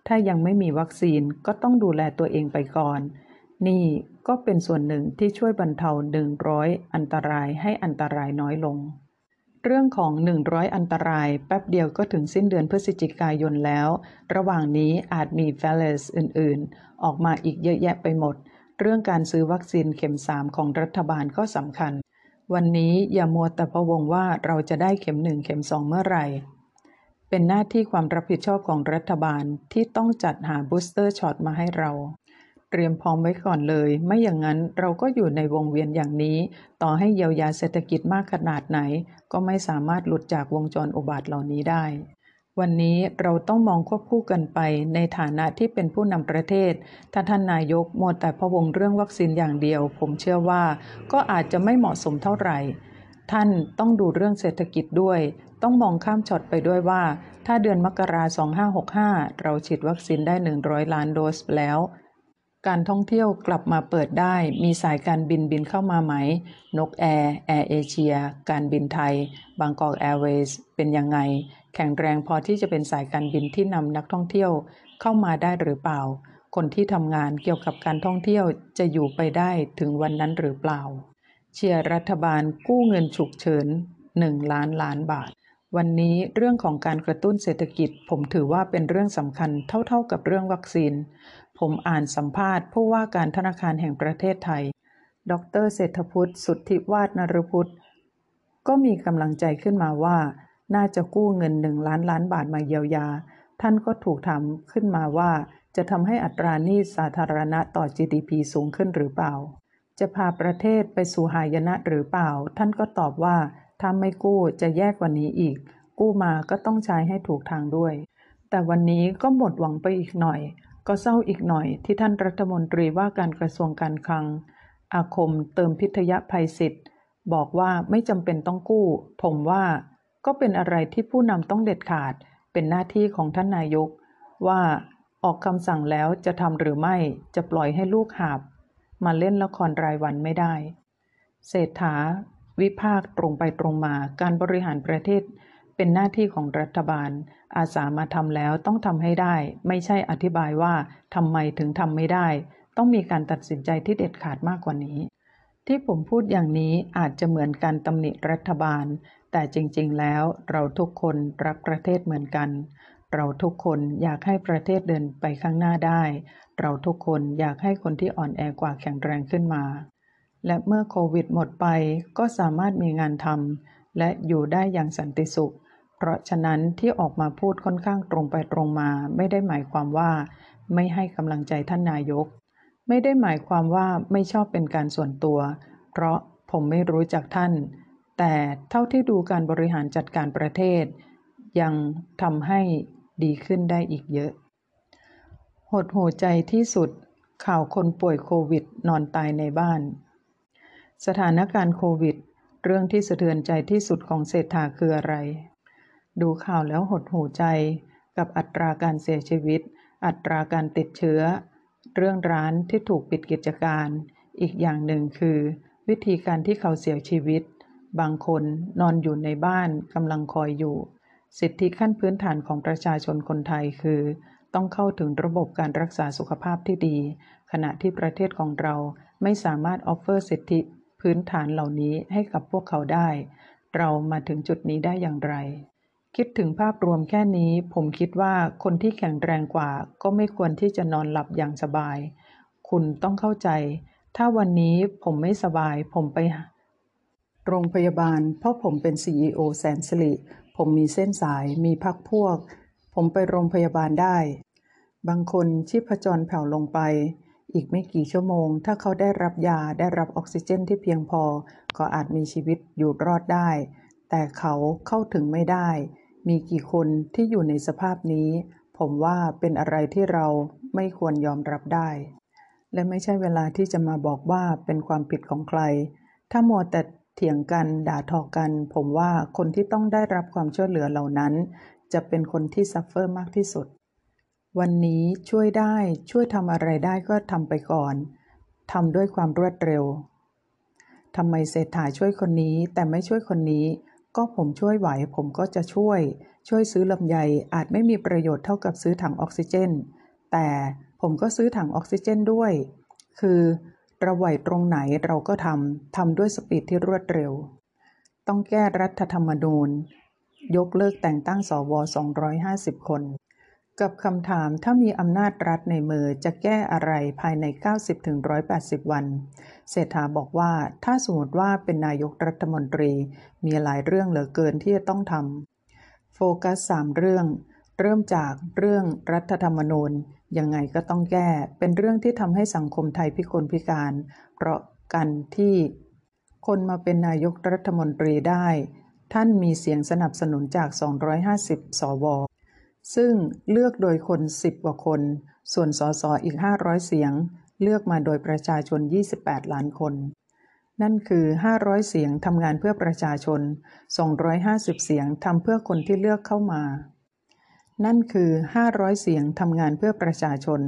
ถ้ายังไม่มีวัคซีนก็ต้องดูแลตัวเองไปก่อน นี่ก็เป็นส่วนหนึ่งที่ช่วยบรรเทา 100 อันตรายให้อันตรายน้อยลง เรื่องของ 100 อันตราย แป๊บเดียวก็ถึงสิ้นเดือนพฤศจิกายนแล้ว ระหว่างนี้อาจมีเฟสอื่น ๆ ออกมาอีกเยอะแยะไปหมด เรื่องการซื้อวัคซีนเข็ม 3 ของรัฐบาลก็สำคัญ วันนี้อย่ามัวแต่พะวงว่าเราจะได้เข็ม 1 เข็ม 2 เมื่อไหร่ เป็นหน้าที่ความรับผิดชอบของรัฐบาลที่ต้องจัดหา booster shot มาให้เรา เตรียมพร้อมไว้ก่อนเลย ไม่อย่างนั้นเราก็อยู่ในวงเวียนอย่างนี้ ต่อให้เยียวยาเศรษฐกิจมากขนาดไหน ก็ไม่สามารถหลุดจากวงจรอุบาทเหล่านี้ได้ วันนี้เราต้องมองควบคู่กันไปในฐานะที่เป็นผู้นำประเทศ ถ้าท่านนายกมัวแต่พะวงเรื่องวัคซีนอย่างเดียว ผมเชื่อว่าก็อาจจะไม่เหมาะสมเท่าไหร่ ท่านต้องดูเรื่องเศรษฐกิจด้วย ต้องมองข้ามช็อตไปด้วยว่า ถ้าเดือนมกรา2565 เราฉีดวัคซีนได้ 100 ล้านโดสแล้ว การท่องเที่ยวกลับมาเปิดได้ มีสายการบินบินเข้ามาไหม นกแอร์ แอร์เอเชีย การบินไทย บางกอกแอร์เวย์เป็นยังไง แข็งแรงพอที่จะเป็นสายการบินที่นำนักท่องเที่ยวเข้ามาได้หรือเปล่า คนที่ทำงานเกี่ยวกับการท่องเที่ยวจะอยู่ไปได้ถึงวันนั้นหรือเปล่า เชียร์รัฐบาลกู้เงินฉุกเฉิน 1 ล้านล้านบาทวันนี้เรื่องของการกระตุ้นเศรษฐกิจ ผมถือว่าเป็นเรื่องสำคัญเท่าๆกับเรื่องวัคซีน มอ่านสัมภาษณ์ ผู้ว่าการธนาคารแห่งประเทศไทย ดรเศรษฐพุทธสุทธิวาฒนรพุทธก็มีกำลังใจขึ้นมาว่า น่าจะกู้เงินหนึ่งล้านล้านบาทมาเยียวยา ท่านก็ถูกถามขึ้นมาว่า จะทำให้อัตราหนี้สาธารณะต่อ GDP สูงขึ้นหรือเปล่า จะพาประเทศไปสู่หายนะหรือเปล่า ท่านก็ตอบว่าถ้าไม่กู้จะแย่กว่านี้อีก กู้มาก็ต้องใช้ให้ถูกทางด้วย แต่วันนี้ก็หมดหวังไปอีกหน่อย ก็เศร้าอีกหน่อยที่ท่านรัฐมนตรีว่าการกระทรวงการคลัง อาคมเติมพิทยภัยสิทธิ์บอกว่าไม่จำเป็นต้องกู้ ผมว่าก็เป็นอะไรที่ผู้นำต้องเด็ดขาด เป็นหน้าที่ของท่านนายก ว่าออกคำสั่งแล้วจะทำหรือไม่จะปล่อยให้ลูกหาบ มาเล่นละครรายวันไม่ได้ เศรษฐา วิพากตรงไปตรงมาการบริหารประเทศ เป็นหน้าที่ของรัฐบาล อาสามาทำแล้วต้องทำให้ได้ ไม่ใช่อธิบายว่าทำไมถึงทำไม่ได้ ต้องมีการตัดสินใจที่เด็ดขาดมากกว่านี้ ที่ผมพูดอย่างนี้อาจจะเหมือนการตำหนิรัฐบาล แต่จริงๆ แล้วเราทุกคนรักประเทศเหมือนกัน เราทุกคนอยากให้ประเทศเดินไปข้างหน้าได้ เราทุกคนอยากให้คนที่อ่อนแอกว่าแข็งแรงขึ้นมา และเมื่อโควิดหมดไปก็สามารถมีงานทำและอยู่ได้อย่างสันติสุข เพราะฉะนั้นที่ออกมาพูดค่อนข้างตรงไปตรงมา ไม่ได้หมายความว่า ไม่ให้กำลังใจท่านนายก ไม่ได้หมายความว่าไม่ชอบเป็นการส่วนตัว เพราะผมไม่รู้จักท่าน แต่เท่าที่ดูการบริหารจัดการประเทศ ยังทำให้ดีขึ้นได้อีกเยอะ หดหูใจที่สุดข่าวคนป่วยโควิดนอนตายในบ้าน สถานการณ์โควิด เรื่องที่สะเทือนใจที่สุดของเศรษฐาคืออะไร ดูข่าวแล้วหดหูใจ กับอัตราการเสียชีวิต อัตราการติดเชื้อ เรื่องร้านที่ถูกปิดกิจการ อีกอย่างหนึ่งคือ วิธีการที่เขาเสียชีวิต บางคนนอนอยู่ในบ้านกำลังคอยอยู่ สิทธิขั้นพื้นฐานของประชาชนคนไทยคือ ต้องเข้าถึงระบบการรักษาสุขภาพที่ดี ขณะที่ประเทศของเราไม่สามารถออฟเฟอร์สิทธิพื้นฐานเหล่านี้ให้กับพวกเขาได้ เรามาถึงจุดนี้ได้อย่างไร คิดถึงภาพรวมแค่นี้ ผมคิดว่าคนที่แข็งแรงกว่า ก็ไม่ควรที่จะนอนหลับอย่างสบาย คุณต้องเข้าใจ ถ้าวันนี้ผมไม่สบาย ผมไป โรงพยาบาล เพราะผมเป็น CEO แสนสิริผมมีเส้นสาย มีพักพวก ผมไปโรงพยาบาลได้ บางคนชีพจรแผ่วลงไป อีกไม่กี่ชั่วโมง ถ้าเขาได้รับยาได้รับออกซิเจนที่เพียงพอ ก็อาจมีชีวิตอยู่รอดได้ แต่เขาเข้าถึงไม่ได้ มีกี่คนที่อยู่ในสภาพนี้ ผมว่าเป็นอะไรที่เราไม่ควรยอมรับได้ และไม่ใช่เวลาที่จะมาบอกว่าเป็นความผิดของใคร ถ้ามัวแต่เถียงกันด่าทอกัน ผมว่าคนที่ต้องได้รับความช่วยเหลือเหล่านั้น จะเป็นคนที่ซัฟเฟอร์มากที่สุด วันนี้ช่วยได้ช่วยทำอะไรได้ก็ทำไปก่อนทำด้วยความรวดเร็วทำไมเศรษฐาช่วยคนนี้แต่ไม่ช่วยคนนี้ ก็ผมช่วยไหว ผมก็จะช่วย ช่วยซื้อลำไยอาจไม่มีประโยชน์เท่ากับซื้อถังออกซิเจน แต่ผมก็ซื้อถังออกซิเจนด้วย คือเราไหวตรงไหนเราก็ทำทำด้วยสปีดที่รวดเร็ว ต้องแก้รัฐธรรมนูญ ยกเลิกแต่งตั้งสว250 คน กับคำถามถ้ามีอำนาจรัฐในมือจะแก้อะไรภายใน 90-180 วัน เศรษฐาบอกว่าถ้าสมมติว่าเป็นนายกรัฐมนตรีมีหลายเรื่องเหลือเกินที่จะต้องทำโฟกัส 3 เรื่อง เริ่มจากเรื่องรัฐธรรมนูญยังไงก็ต้องแก้ เป็นเรื่องที่ทำให้สังคมไทยพิกลพิการ เพราะกันที่คนมาเป็นนายกรัฐมนตรีได้ ท่านมีเสียงสนับสนุนจาก 250 สว ซึ่งเลือกโดยคน 10 กว่าคน ส่วนสสอีก 500 เสียง เลือกมาโดยประชาชน 28 ล้านคน นั่นคือ 500 เสียงทำงานเพื่อประชาชน 250 เสียงทำเพื่อคนที่เลือกเข้ามา นั่นคือ 500 เสียงทำงานเพื่อประชาชน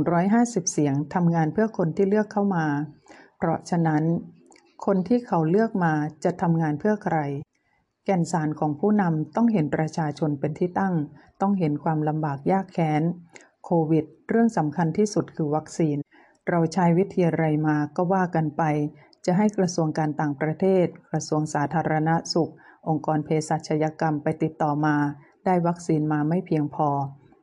250 เสียงทำงานเพื่อคนที่เลือกเข้ามา เพราะฉะนั้น คนที่เขาเลือกมาจะทำงานเพื่อใครแก่นสารของผู้นำต้องเห็นประชาชนเป็นที่ตั้ง ต้องเห็นความลำบากยากแค้น โควิด เรื่องสำคัญที่สุดคือวัคซีน เราใช้วิธีอะไรมาก็ว่ากันไป จะให้กระทรวงการต่างประเทศ กระทรวงสาธารณสุข องค์กรเภสัชยกรรมไปติดต่อมา ได้วัคซีนมาไม่เพียงพอ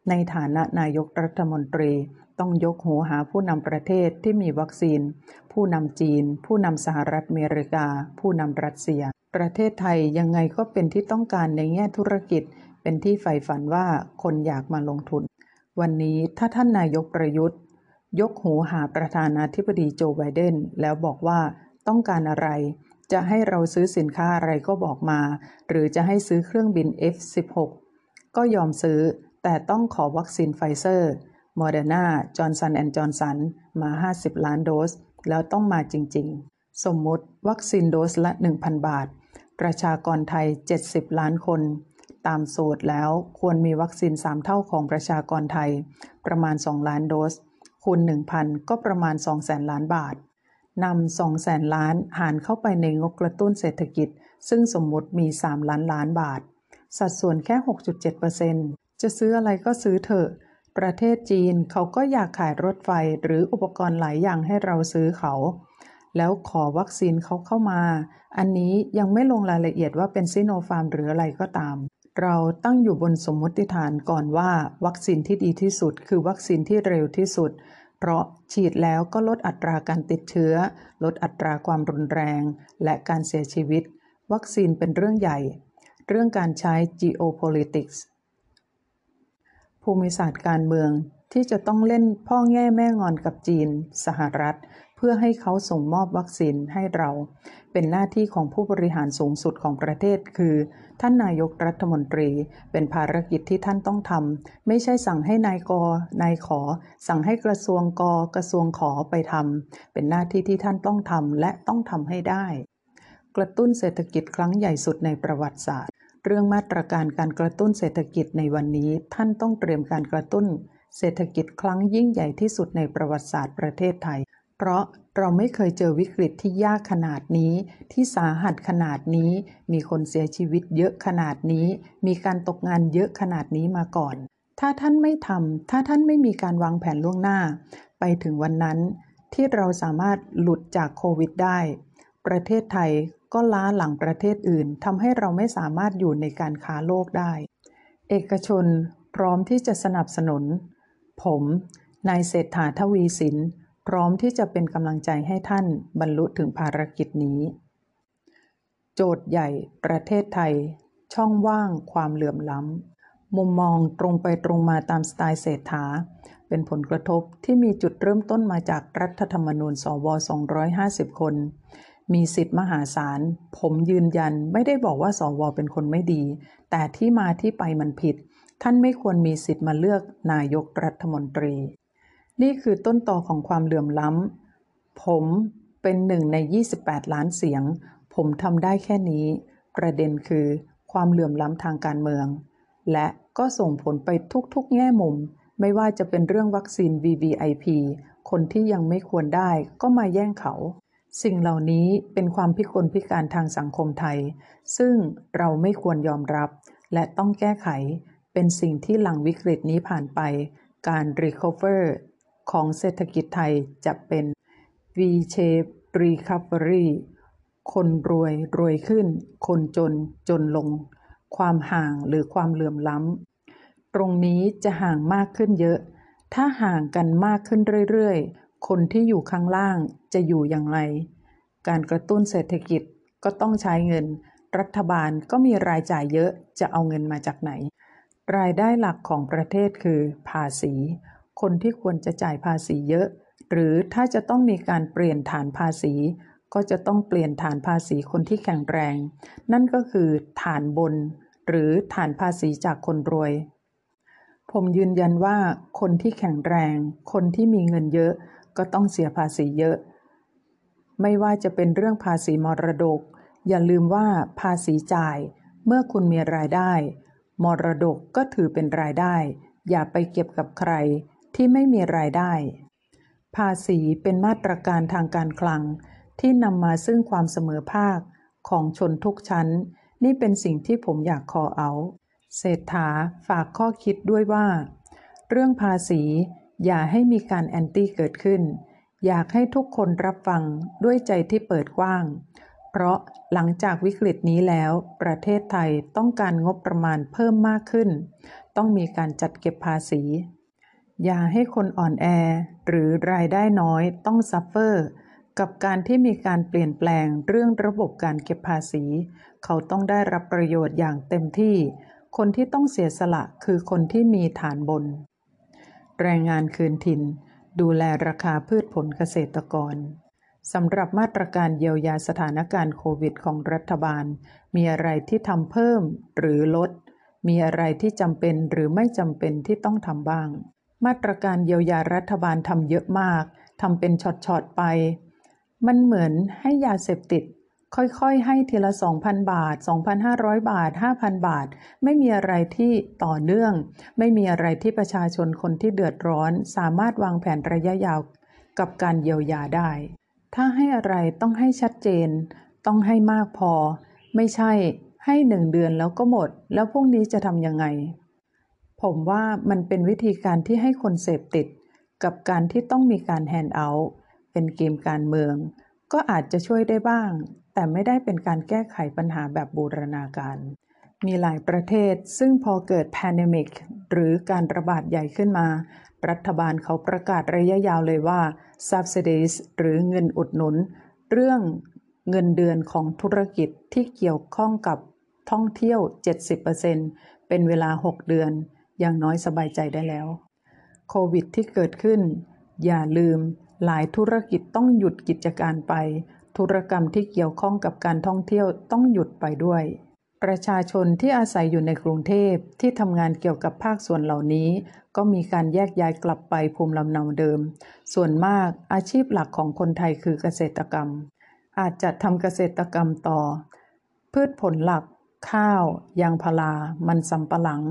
ในฐานะนายกรัฐมนตรี ต้องยกหูหาผู้นำประเทศที่มีวัคซีน ผู้นำจีน ผู้นำสหรัฐอเมริกา ผู้นำรัสเซีย ประเทศไทยยังไงก็เป็นที่ต้องการในแง่ธุรกิจ เป็นที่ใฝ่ฝันว่าคนอยากมาลงทุน วันนี้ถ้าท่านนายกประยุทธ์ ยกหูหาประธานาธิบดีโจไบเดนแล้วบอกว่าต้องการอะไร จะให้เราซื้อสินค้าอะไรก็บอกมา หรือจะให้ซื้อเครื่องบิน F-16 ก็ยอมซื้อ แต่ต้องขอวัคซีนไฟเซอร์โมเดอร์นาจอห์นสันแอนด์จอห์นสันมา 50 ล้านโดส แล้วต้องมาจริง ๆ สมมุติวัคซีนโดสละ 1,000 บาท ประชากรไทย 70 ล้านคน ตามสูตรแล้วควรมีวัคซีน 3 เท่าของประชากรไทย ประมาณ 2 ล้านโดส คูณ 1,000 ก็ประมาณ 200,000ล้านบาทนำ200,000ล้านหารเข้าไปในงบกระตุ้นเศรษฐกิจ ซึ่งสมมติมี 3 ล้านล้านบาท สัดส่วนแค่ 6.7%จะซื้ออะไรก็ซื้อเถอะ ประเทศจีนเขาก็อยากขายรถไฟหรืออุปกรณ์หลายอย่างให้เราซื้อเขา แล้วขอวัคซีนเขาเข้ามา อันนี้ยังไม่ลงรายละเอียดว่าเป็นซิโนฟาร์มหรืออะไรก็ตาม เราตั้งอยู่บนสมมติฐานก่อนว่า วัคซีนที่ดีที่สุด คือวัคซีนที่เร็วที่สุด เพราะฉีดแล้วก็ลดอัตราการติดเชื้อ ลดอัตราความรุนแรง และการเสียชีวิต วัคซีนเป็นเรื่องใหญ่ เรื่องการใช้ geopolitics ภูมิศาสตร์การเมืองที่จะต้องเล่นพ่อแง่แม่งอนกับจีน สหรัฐ เพื่อให้เขาส่งมอบวัคซีนให้เรา เป็นหน้าที่ของผู้บริหารสูงสุดของประเทศ คือ ท่านนายกรัฐมนตรี เป็นภารกิจที่ท่านต้องทำไม่ใช่สั่งให้นายกนายขอ สั่งให้กระทรวงกกระทรวงขอไปทำเป็นหน้าที่ที่ท่านต้องทำและต้องทำให้ได้ กระตุ้นเศรษฐกิจครั้งใหญ่สุดในประวัติศาสตร์ เรื่องมาตรการการกระตุ้นเศรษฐกิจในวันนี้ ท่านต้องเตรียมการกระตุ้น เศรษฐกิจครั้งยิ่งใหญ่ที่สุดในประวัติศาสตร์ประเทศไทย เพราะเราไม่เคยเจอวิกฤตที่ยากขนาดนี้ ที่สาหัสขนาดนี้ มีคนเสียชีวิตเยอะขนาดนี้ มีการตกงานเยอะขนาดนี้มาก่อน ถ้าท่านไม่ทำถ้าท่านไม่มีการวางแผนล่วงหน้า ไปถึงวันนั้นที่เราสามารถหลุดจากโควิดได้ ประเทศไทยก็ล้าหลังประเทศอื่นทำให้เราไม่สามารถอยู่ในการค้าโลกได้ เอกชนพร้อมที่จะสนับสนุน ผม นายเศรษฐาทวีสิน พร้อมที่จะเป็นกำลังใจให้ท่านบรรลุถึงภารกิจนี้ โจทย์ใหญ่ประเทศไทย ช่องว่างความเหลื่อมล้ำ มุมมองตรงไปตรงมาตามสไตล์เศรษฐา เป็นผลกระทบที่มีจุดเริ่มต้นมาจากรัฐธรรมนูญสว 250 คน มีสิทธิ์มหาศาล ผมยืนยันไม่ได้บอกว่าสวเป็นคนไม่ดี แต่ที่มาที่ไปมันผิด ท่านไม่ควรมีสิทธิ์มาเลือกนายกรัฐมนตรี นี่คือต้นต่อของความเหลื่อมล้ำ ผมเป็นหนึ่งใน 28 ล้านเสียง ผมทำได้แค่นี้ ประเด็นคือความเหลื่อมล้ำทางการเมือง และก็ส่งผลไปทุกๆ แง่มุม ไม่ว่าจะเป็นเรื่องวัคซีน VVIP คนที่ยังไม่ควรได้ก็มาแย่งเขา สิ่งเหล่านี้เป็นความพิกลพิการทางสังคมไทย ซึ่งเราไม่ควรยอมรับ และต้องแก้ไข เป็นสิ่งที่หลังวิกฤตนี้ผ่านไป การ recover ของเศรษฐกิจไทยจะเป็น V-shape recovery คนรวยรวยขึ้น คนจนจนลง ความห่างหรือความเหลื่อมล้ำ ตรงนี้จะห่างมากขึ้นเยอะ ถ้าห่างกันมากขึ้นเรื่อยๆ คนที่อยู่ข้างล่างจะอยู่อย่างไร การกระตุ้นเศรษฐกิจก็ต้องใช้เงิน รัฐบาลก็มีรายจ่ายเยอะจะเอาเงินมาจากไหน รายได้หลักของประเทศคือภาษี คนที่ควรจะจ่ายภาษีเยอะ หรือถ้าจะต้องมีการเปลี่ยนฐานภาษี ก็จะต้องเปลี่ยนฐานภาษีคนที่แข็งแรง นั่นก็คือฐานบน หรือฐานภาษีจากคนรวย ผมยืนยันว่าคนที่แข็งแรง คนที่มีเงินเยอะ ก็ต้องเสียภาษีเยอะ ไม่ว่าจะเป็นเรื่องภาษีมรดก อย่าลืมว่าภาษีจ่าย เมื่อคุณมีรายได้ มรดกก็ถือเป็นรายได้อย่าไปเก็บกับใคร ที่ไม่มีรายได้ ภาษีเป็นมาตรการทางการคลัง ที่นำมาซึ่งความเสมอภาคของชนทุกชั้น นี่เป็นสิ่งที่ผมอยากขอเอา เศรษฐาฝากข้อคิดด้วยว่า เรื่องภาษีอย่าให้มีการ anti เกิดขึ้น อยากให้ทุกคนรับฟังด้วยใจที่เปิดกว้าง เพราะหลังจากวิกฤตนี้แล้ว ประเทศไทยต้องการงบประมาณเพิ่มมากขึ้น ต้องมีการจัดเก็บภาษี อย่าให้คนอ่อนแอหรือรายได้น้อยต้อง sufferกับการที่มีการเปลี่ยนแปลงเรื่องระบบการเก็บภาษี เขาต้องได้รับประโยชน์อย่างเต็มที่ คนที่ต้องเสียสละคือคนที่มีฐานบน แรงงานคืนถิ่น ดูแลราคาพืชผลเกษตรกรสำหรับมาตรการเยียวยาสถานการณ์โควิดของรัฐบาล มีอะไรที่ทำเพิ่มหรือลด มีอะไรที่จำเป็นหรือไม่จำเป็นที่ต้องทำบ้าง มาตรการเยียวยารัฐบาลทำเยอะมากทำเป็นช็อตๆไป มันเหมือนให้ยาเสพติด ค่อยๆ ให้ทีละ 2,000 บาท 2,500 บาท 5,000 บาท ไม่มีอะไรที่ต่อเนื่อง ไม่มีอะไรที่ประชาชนคนที่เดือดร้อน สามารถวางแผนระยะยาวกับการเยียวยาได้ ถ้าให้อะไรต้องให้ชัดเจน ต้องให้มากพอ ไม่ใช่ให้หนึ่งเดือนแล้วก็หมด แล้วพรุ่งนี้จะทำยังไง ผมว่ามันเป็นวิธีการที่ให้คนเสพติด กับการที่ต้องมีการ handout เป็นเกมการเมือง ก็อาจจะช่วยได้บ้าง แต่ไม่ได้เป็นการแก้ไขปัญหาแบบบูรณาการ มีหลายประเทศซึ่งพอเกิด pandemic หรือการระบาดใหญ่ขึ้นมา รัฐบาลเขาประกาศระยะยาวเลยว่า subsidies หรือเงินอุดหนุน เรื่องเงินเดือนของธุรกิจที่เกี่ยวข้องกับท่องเที่ยว 70%เป็นเวลา 6 เดือน อย่างน้อยสบายใจได้แล้ว โควิดที่เกิดขึ้น อย่าลืมหลายธุรกิจต้องหยุดกิจการไป ธุรกรรมที่เกี่ยวข้องกับการท่องเที่ยวต้องหยุดไปด้วย ประชาชนที่อาศัยอยู่ในกรุงเทพที่ทำงานเกี่ยวกับภาคส่วนเหล่านี้ ก็มีการแยกย้ายกลับไปภูมิลำเนาเดิม ส่วนมากอาชีพหลักของคนไทยคือเกษตรกรรม อาจจะทำเกษตรกรรมต่อ พืชผลหลัก ข้าว ยางพารา มันสำปะหลัง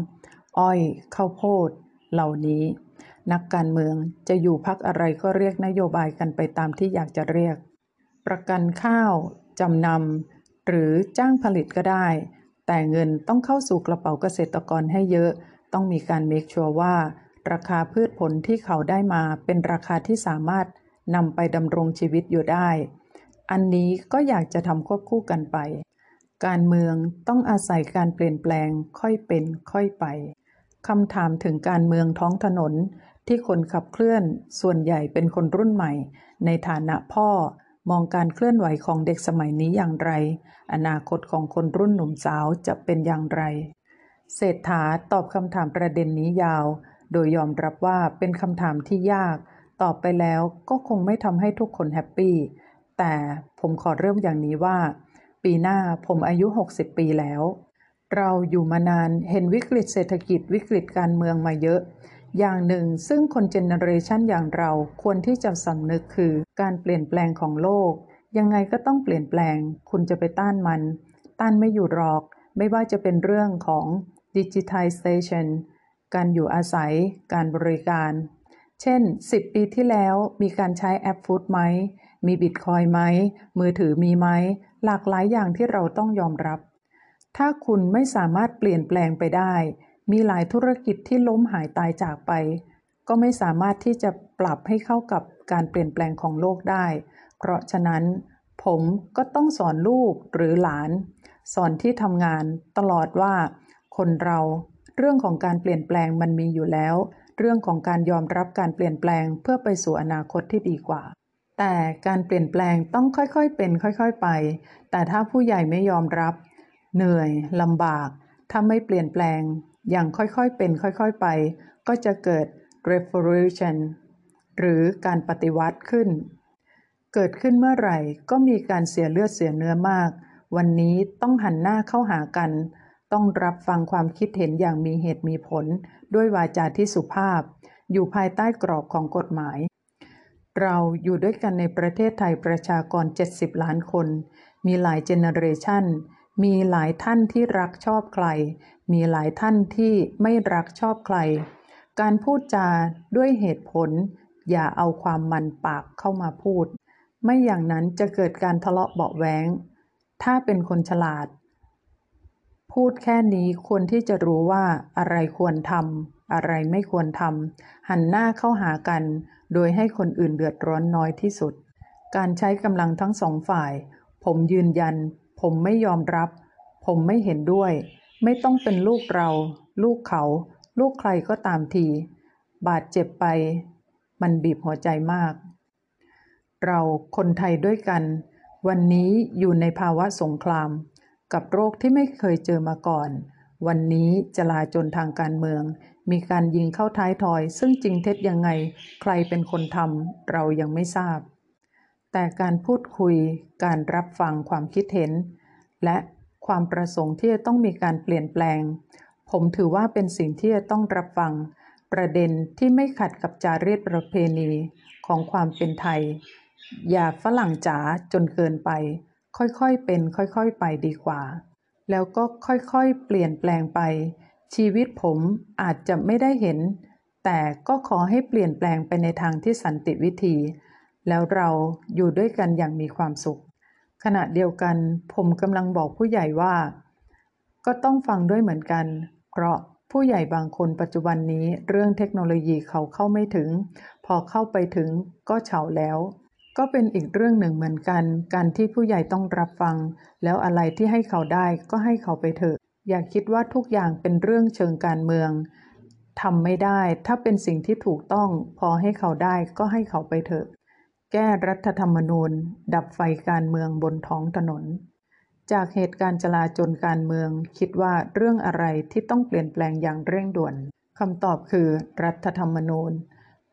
อ้อยข้าวโพด เหล่านี้ นักการเมืองจะอยู่พักอะไรก็เรียกนโยบายกันไปตามที่อยากจะเรียก ประกันข้าวจำนำหรือจ้างผลิตก็ได้ แต่เงินต้องเข้าสู่กระเป๋าเกษตรกรให้เยอะ ต้องมีการเมคชัวร์ว่า ราคาพืชผลที่เขาได้มาเป็นราคาที่สามารถนำไปดำรงชีวิตอยู่ได้ อันนี้ก็อยากจะทำควบคู่กันไป การเมืองต้องอาศัยการเปลี่ยนแปลงค่อยเป็นค่อยไป คำถามถึงการเมืองท้องถนนที่คนขับเคลื่อนส่วนใหญ่เป็นคนรุ่นใหม่ ในฐานะพ่อมองการเคลื่อนไหวของเด็กสมัยนี้อย่างไร อนาคตของคนรุ่นหนุ่มสาวจะเป็นอย่างไร เศรษฐาตอบคำถามประเด็นนี้ยาว โดยยอมรับว่าเป็นคำถามที่ยาก ตอบไปแล้วก็คงไม่ทำให้ทุกคน happy แต่ผมขอเริ่มอย่างนี้ว่า ปีหน้าผมอายุ 60 ปีแล้ว เราอยู่มานานเห็นวิกฤตเศรษฐกิจวิกฤตการเมืองมาเยอะ อย่างหนึ่งซึ่งคน generation อย่างเราควรที่จะสำนึกคือการเปลี่ยนแปลงของโลก ยังไงก็ต้องเปลี่ยนแปลง คุณจะไปต้านมัน ต้านไม่อยู่หรอก ไม่ว่าจะเป็นเรื่องของ Digitization การอยู่อาศัย การบริการ เช่น 10 ปีที่แล้วมีการใช้แอปฟูดไหม มีบิตคอยไหม มือถือมีไหม หลากหลายอย่างที่เราต้องยอมรับ ถ้าคุณไม่สามารถเปลี่ยนแปลงไปได้ มีหลายธุรกิจที่ล้มหายตายจากไป ก็ไม่สามารถที่จะปรับให้เข้ากับการเปลี่ยนแปลงของโลกได้ เพราะฉะนั้น ผมก็ต้องสอนลูกหรือหลาน สอนที่ทำงานตลอดว่า คนเราเรื่องของการเปลี่ยนแปลงมันมีอยู่แล้ว เรื่องของการยอมรับการเปลี่ยนแปลงเพื่อไปสู่อนาคตที่ดีกว่า แต่การเปลี่ยนแปลงต้องค่อยๆเป็นค่อยๆไป แต่ถ้าผู้ใหญ่ไม่ยอมรับ เหนื่อยลำบาก ถ้าไม่เปลี่ยนแปลง อย่างค่อยๆเป็นค่อยๆไป ก็จะเกิด revolution หรือการปฏิวัติขึ้น เกิดขึ้นเมื่อไหร่ก็มีการเสียเลือดเสียเนื้อมาก วันนี้ต้องหันหน้าเข้าหากัน ต้องรับฟังความคิดเห็นอย่างมีเหตุมีผล ด้วยวาจาที่สุภาพ อยู่ภายใต้กรอบของกฎหมาย เราอยู่ด้วยกันในประเทศไทยประชากร 70 ล้านคน มีหลายเจเนเรชัน มีหลายท่านที่รักชอบใคร มีหลายท่านที่ไม่รักชอบใคร การพูดจาด้วยเหตุผล อย่าเอาความมันปากเข้ามาพูด ไม่อย่างนั้นจะเกิดการทะเลาะเบาแหวงถ้าเป็นคนฉลาด พูดแค่นี้ควรที่จะรู้ว่าอะไรควรทำอะไรไม่ควรทำหันหน้าเข้าหากัน โดยให้คนอื่นเดือดร้อนน้อยที่สุด การใช้กำลังทั้งสองฝ่าย ผมยืนยัน ผมไม่ยอมรับ ผมไม่เห็นด้วย ไม่ต้องเป็นลูกเรา ลูกเขา ลูกใครก็ตามที บาดเจ็บไป มันบีบหัวใจมาก เราคนไทยด้วยกัน วันนี้อยู่ในภาวะสงคราม กับโรคที่ไม่เคยเจอมาก่อน วันนี้จลาจลทางการเมือง มีการยิงเข้าท้ายทอย ซึ่งจริงเท็จยังไง ใครเป็นคนทำเรายังไม่ทราบ แต่การพูดคุย การรับฟังความคิดเห็น และความประสงค์ที่จะต้องมีการเปลี่ยนแปลง ผมถือว่าเป็นสิ่งที่จะต้องรับฟัง ประเด็นที่ไม่ขัดกับจารีตประเพณีของความเป็นไทย อย่าฝรั่งจ๋าจนเกินไป ค่อยๆเป็นค่อยๆไปดีกว่า แล้วก็ค่อยๆเปลี่ยนแปลงไป ชีวิตผมอาจจะไม่ได้เห็น แต่ก็ขอให้เปลี่ยนแปลงไปในทางที่สันติวิธี แล้วเราอยู่ด้วยกันอย่างมีความสุข ขณะเดียวกันผมกำลังบอกผู้ใหญ่ว่า ก็ต้องฟังด้วยเหมือนกัน เพราะผู้ใหญ่บางคนปัจจุบันนี้เรื่องเทคโนโลยีเขาเข้าไม่ถึง พอเข้าไปถึงก็เฉาแล้ว ก็เป็นอีกเรื่องหนึ่งเหมือนกัน การที่ผู้ใหญ่ต้องรับฟัง แล้วอะไรที่ให้เขาได้ก็ให้เขาไปเถอะ อย่าคิดว่าทุกอย่างเป็นเรื่องเชิงการเมืองทำไม่ได้ ถ้าเป็นสิ่งที่ถูกต้อง พอให้เขาได้ก็ให้เขาไปเถอะ แก้รัฐธรรมนูญ ดับไฟการเมืองบนท้องถนน จากเหตุการณ์จลาจลการเมือง คิดว่าเรื่องอะไรที่ต้องเปลี่ยนแปลงอย่างเร่งด่วนคำตอบคือรัฐธรรมนูญ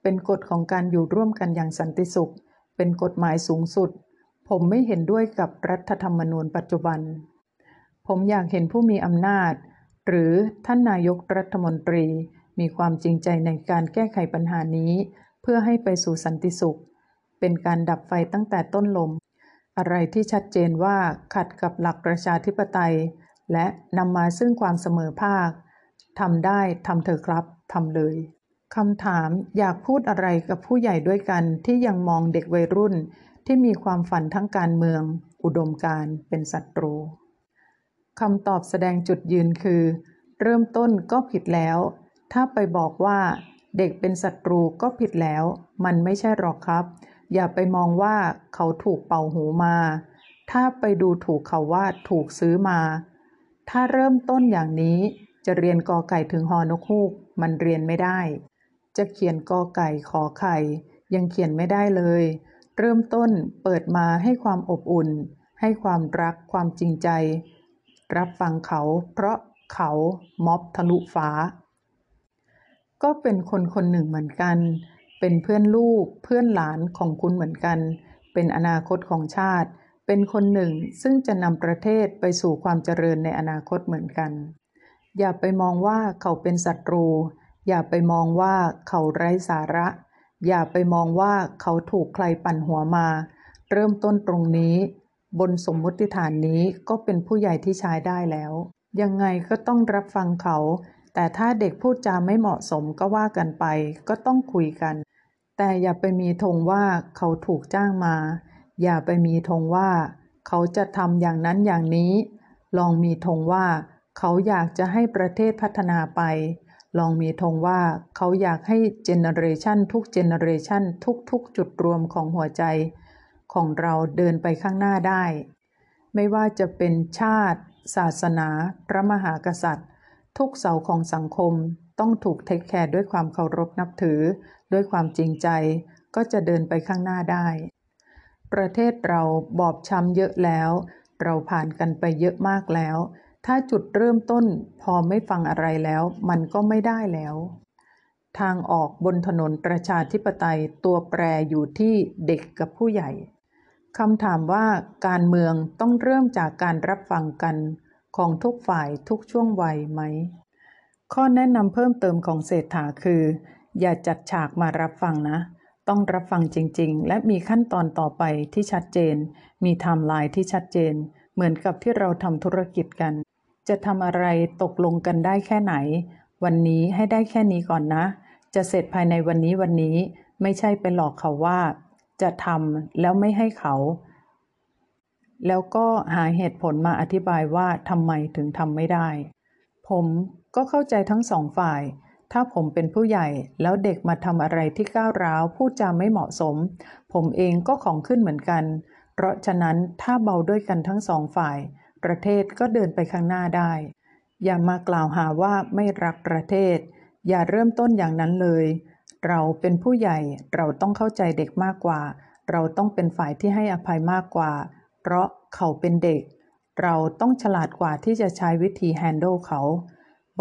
เป็นกฎของการอยู่ร่วมกันอย่างสันติสุข เป็นกฎหมายสูงสุด ผมไม่เห็นด้วยกับรัฐธรรมนูญปัจจุบัน ผมอยากเห็นผู้มีอำนาจ หรือท่านนายกรัฐมนตรีมีความจริงใจในการแก้ไขปัญหานี้ เพื่อให้ไปสู่สันติสุข เป็นการดับไฟตั้งแต่ต้นลม อะไรที่ชัดเจนว่าขัดกับหลักประชาธิปไตย และนำมาซึ่งความเสมอภาคทำได้ทำเถอะครับทำเลยคำถามอยากพูดอะไรกับผู้ใหญ่ด้วยกันที่ยังมองเด็กวัยรุ่นที่มีความฝันทั้งการเมือง อุดมการเป็นศัตรูคำตอบแสดงจุดยืนคือ เริ่มต้นก็ผิดแล้ว ถ้าไปบอกว่าเด็กเป็นศัตรูก็ผิดแล้ว มันไม่ใช่หรอกครับ อย่าไปมองว่าเขาถูกเป่าหูมา ถ้าไปดูถูกเขาว่าถูกซื้อมา ถ้าเริ่มต้นอย่างนี้จะเรียนกอไก่ถึงฮอนกฮูกมันเรียนไม่ได้ จะเขียนกอไก่ขอไข่ ยังเขียนไม่ได้เลย เริ่มต้นเปิดมาให้ความอบอุ่น ให้ความรักความจริงใจ รับฟังเขาเพราะเขาม็อบทะลุฟ้า ก็เป็นคนคนหนึ่งเหมือนกัน เป็นเพื่อนลูกเพื่อนหลานของคุณเหมือนกัน เป็นอนาคตของชาติ เป็นคนหนึ่งซึ่งจะนำประเทศไปสู่ความเจริญในอนาคตเหมือนกัน อย่าไปมองว่าเขาเป็นศัตรู อย่าไปมองว่าเขาไร้สาระ อย่าไปมองว่าเขาถูกใครปั่นหัวมา เริ่มต้นตรงนี้ บนสมมติฐานนี้ก็เป็นผู้ใหญ่ที่ใช้ได้แล้ว ยังไงก็ต้องรับฟังเขา แต่ถ้าเด็กพูดจาไม่เหมาะสมก็ว่ากันไป ก็ต้องคุยกัน แต่อย่าไปมีธงว่าเขาถูกจ้างมา อย่าไปมีธงว่า เขาจะทำอย่างนั้นอย่างนี้ ลองมีธงว่า เขาอยากจะให้ประเทศพัฒนาไป ลองมีธงว่า เขาอยากให้ generation ทุก generation ทุกๆ จุดรวมของหัวใจ ของเราเดินไปข้างหน้าได้ ไม่ว่าจะเป็นชาติ ศาสนา พระมหากษัตริย์ ทุกเสาของสังคมต้องถูก take care ด้วยความเคารพนับถือ ด้วยความจริงใจก็จะเดินไปข้างหน้าได้ ประเทศเราบอบช้ำเยอะแล้ว เราผ่านกันไปเยอะมากแล้ว ถ้าจุดเริ่มต้นพอไม่ฟังอะไรแล้ว มันก็ไม่ได้แล้ว ทางออกบนถนนประชาธิปไตยตัวแปรอยู่ที่เด็กกับผู้ใหญ่คำถามว่าการเมืองต้องเริ่มจากการรับฟังกันของทุกฝ่ายทุกช่วงวัยไหม ข้อแนะนำเพิ่มเติมของเศรษฐาคือ อย่าจัดฉากมารับฟังนะ ต้องรับฟังจริง ๆ และมีขั้นตอนต่อไปที่ชัดเจน มีไทม์ไลน์ที่ชัดเจน เหมือนกับที่เราทำธุรกิจกัน จะทำอะไรตกลงกันได้แค่ไหน วันนี้ให้ได้แค่นี้ก่อนนะ จะเสร็จภายในวันนี้วันนี้ไม่ใช่ไปหลอกเขาว่า จะทำแล้วไม่ให้เขา แล้วก็หาเหตุผลมาอธิบายว่าทำไมถึงทำไม่ได้ ผมก็เข้าใจทั้งสองฝ่าย ถ้าผมเป็นผู้ใหญ่แล้วเด็กมาทำอะไรที่ก้าวร้าวพูดจาไม่เหมาะสม ผมเองก็ของขึ้นเหมือนกัน เพราะฉะนั้นถ้าเบาด้วยกันทั้งสองฝ่าย ประเทศก็เดินไปข้างหน้าได้ อย่ามากล่าวหาว่าไม่รักประเทศ อย่าเริ่มต้นอย่างนั้นเลย เราเป็นผู้ใหญ่เราต้องเข้าใจเด็กมากกว่า เราต้องเป็นฝ่ายที่ให้อภัยมากกว่า เพราะเขาเป็นเด็ก เราต้องฉลาดกว่าที่จะใช้วิธี handle เขา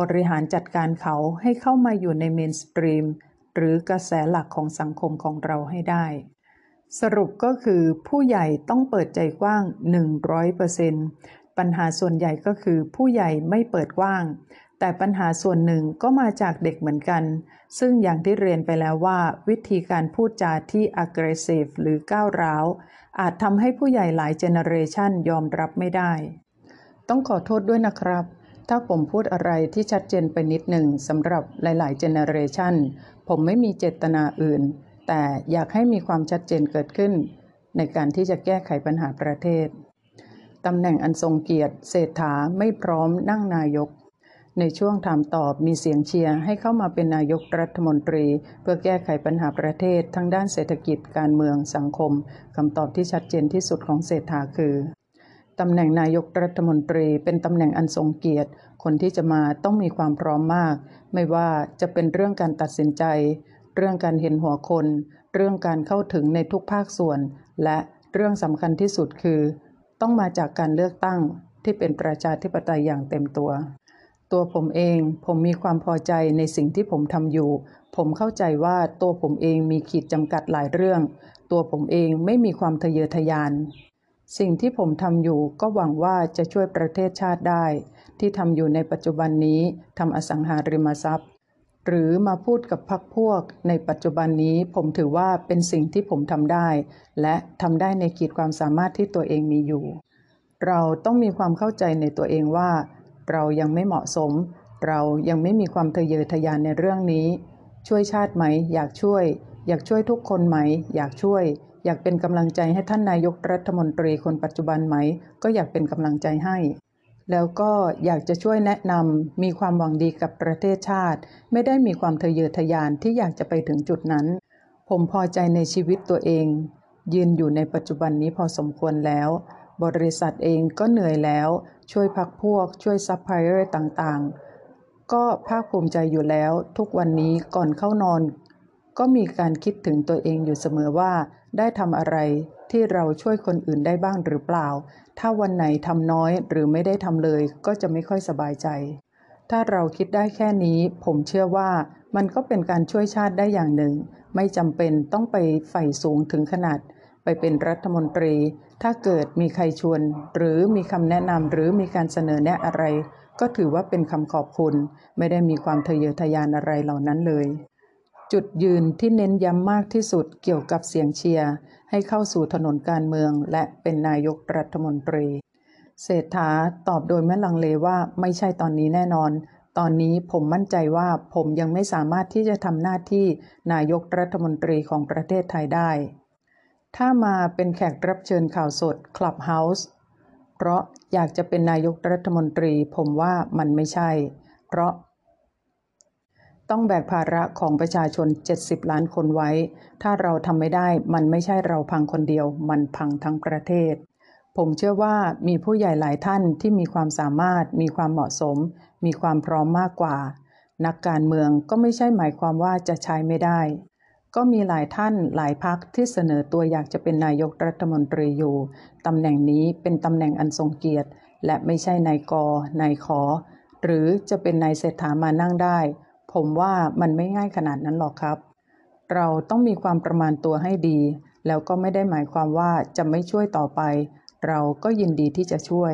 บริหารจัดการเขาให้เข้ามาอยู่ใน mainstream หรือกระแสหลักของสังคมของเราให้ได้ สรุปก็คือผู้ใหญ่ต้องเปิดใจกว้าง 100%ปัญหาส่วนใหญ่ก็คือผู้ใหญ่ไม่เปิดกว้าง แต่ปัญหาส่วนหนึ่งก็มาจากเด็กเหมือนกัน ซึ่งอย่างที่เรียนไปแล้วว่า วิธีการพูดจาที่ aggressive หรือก้าวร้าว อาจทำให้ผู้ใหญ่หลายเจเนเรชันยอมรับไม่ได้ ต้องขอโทษด้วยนะครับ ถ้าผมพูดอะไรที่ชัดเจนไปนิดหนึ่งสำหรับหลายๆเจเนอเรชันผมไม่มีเจตนาอื่น แต่อยากให้มีความชัดเจนเกิดขึ้น ในการที่จะแก้ไขปัญหาประเทศตำแหน่งอันทรงเกียรติเศรษฐาไม่พร้อมนั่งนายก ในช่วงถามตอบมีเสียงเชียร์ให้เข้ามาเป็นนายกรัฐมนตรี เพื่อแก้ไขปัญหาประเทศทั้งด้านเศรษฐกิจการเมืองสังคมคำตอบที่ชัดเจนที่สุดของเศรษฐาคือ ตำแหน่งนายกรัฐมนตรีเป็นตำแหน่งอันทรงเกียรติ คนที่จะมาต้องมีความพร้อมมาก ไม่ว่าจะเป็นเรื่องการตัดสินใจ เรื่องการเห็นหัวคน เรื่องการเข้าถึงในทุกภาคส่วน และเรื่องสำคัญที่สุดคือ ต้องมาจากการเลือกตั้งที่เป็นประชาธิปไตยอย่างเต็มตัว ตัวผมเองผมมีความพอใจในสิ่งที่ผมทำอยู่ ผมเข้าใจว่าตัวผมเองมีขีดจำกัดหลายเรื่อง ตัวผมเองไม่มีความทะเยอทะยาน สิ่งที่ผมทำอยู่ก็หวังว่าจะช่วยประเทศชาติได้ ที่ทำอยู่ในปัจจุบันนี้ทำอสังหาริมทรัพย์ หรือมาพูดกับพักพวก ในปัจจุบันนี้ผมถือว่าเป็นสิ่งที่ผมทำได้ และทำได้ในขีดความสามารถที่ตัวเองมีอยู่ เราต้องมีความเข้าใจในตัวเองว่า เรายังไม่เหมาะสม เรายังไม่มีความทะเยอทะยานในเรื่องนี้ ช่วยชาติไหม อยากช่วย อยากช่วยทุกคนไหม อยากช่วย อยากเป็นกำลังใจให้ท่านนายกรัฐมนตรีคนปัจจุบันไหม ก็อยากเป็นกำลังใจให้ แล้วก็อยากจะช่วยแนะนำมีความหวังดีกับประเทศชาติ ไม่ได้มีความทะเยอทะยานที่อยากจะไปถึงจุดนั้น ผมพอใจในชีวิตตัวเอง ยืนอยู่ในปัจจุบันนี้พอสมควรแล้ว บริษัทเองก็เหนื่อยแล้ว ช่วยพรรคพวก ช่วยซัพพลายเออร์ต่างๆ ก็ภาคภูมิใจอยู่แล้ว ทุกวันนี้ก่อนเข้านอน ก็มีการคิดถึงตัวเองอยู่เสมอว่า ได้ทำอะไรที่เราช่วยคนอื่นได้บ้างหรือเปล่า ถ้าวันไหนทำน้อยหรือไม่ได้ทำเลยก็จะไม่ค่อยสบายใจ ถ้าเราคิดได้แค่นี้ ผมเชื่อว่ามันก็เป็นการช่วยชาติได้อย่างหนึ่ง ไม่จำเป็นต้องไปใฝ่สูงถึงขนาด ไปเป็นรัฐมนตรี ถ้าเกิดมีใครชวน หรือมีคำแนะนำหรือมีการเสนอแนะอะไร ก็ถือว่าเป็นคำขอบคุณ ไม่ได้มีความทะเยอทะยานอะไรเหล่านั้นเลย จุดยืนที่เน้นย้ำมากที่สุดเกี่ยวกับเสียงเชียร์ให้เข้าสู่ถนนการเมือง และเป็นนายกรัฐมนตรี เศรษฐาตอบโดยไม่ลังเลว่าไม่ใช่ตอนนี้แน่นอน ตอนนี้ผมมั่นใจว่าผมยังไม่สามารถที่จะทำหน้าที่นายกรัฐมนตรีของประเทศไทยได้ ถ้ามาเป็นแขกรับเชิญข่าวสด Clubhouse เพราะอยากจะเป็นนายกรัฐมนตรี ผมว่ามันไม่ใช่ เพราะ ต้องแบกภาระของประชาชน 70 ล้านคนไว้ ถ้าเราทำไม่ได้มันไม่ใช่เราพังคนเดียว มันพังทั้งประเทศ ผมเชื่อว่ามีผู้ใหญ่หลายท่านที่มีความสามารถ มีความเหมาะสม มีความพร้อมมากกว่า นักการเมืองก็ไม่ใช่หมายความว่าจะใช้ไม่ได้ ก็มีหลายท่านหลายพักที่เสนอตัวอยากจะเป็นนายกรัฐมนตรีอยู่ตำแหน่งนี้เป็นตำแหน่งอันทรงเกียรติ และไม่ใช่นายกนายขอ หรือจะเป็นนายเศรษฐามานั่งได้ ผมว่ามันไม่ง่ายขนาดนั้นหรอกครับ เราต้องมีความประมาณตัวให้ดี แล้วก็ไม่ได้หมายความว่าจะไม่ช่วยต่อไป เราก็ยินดีที่จะช่วย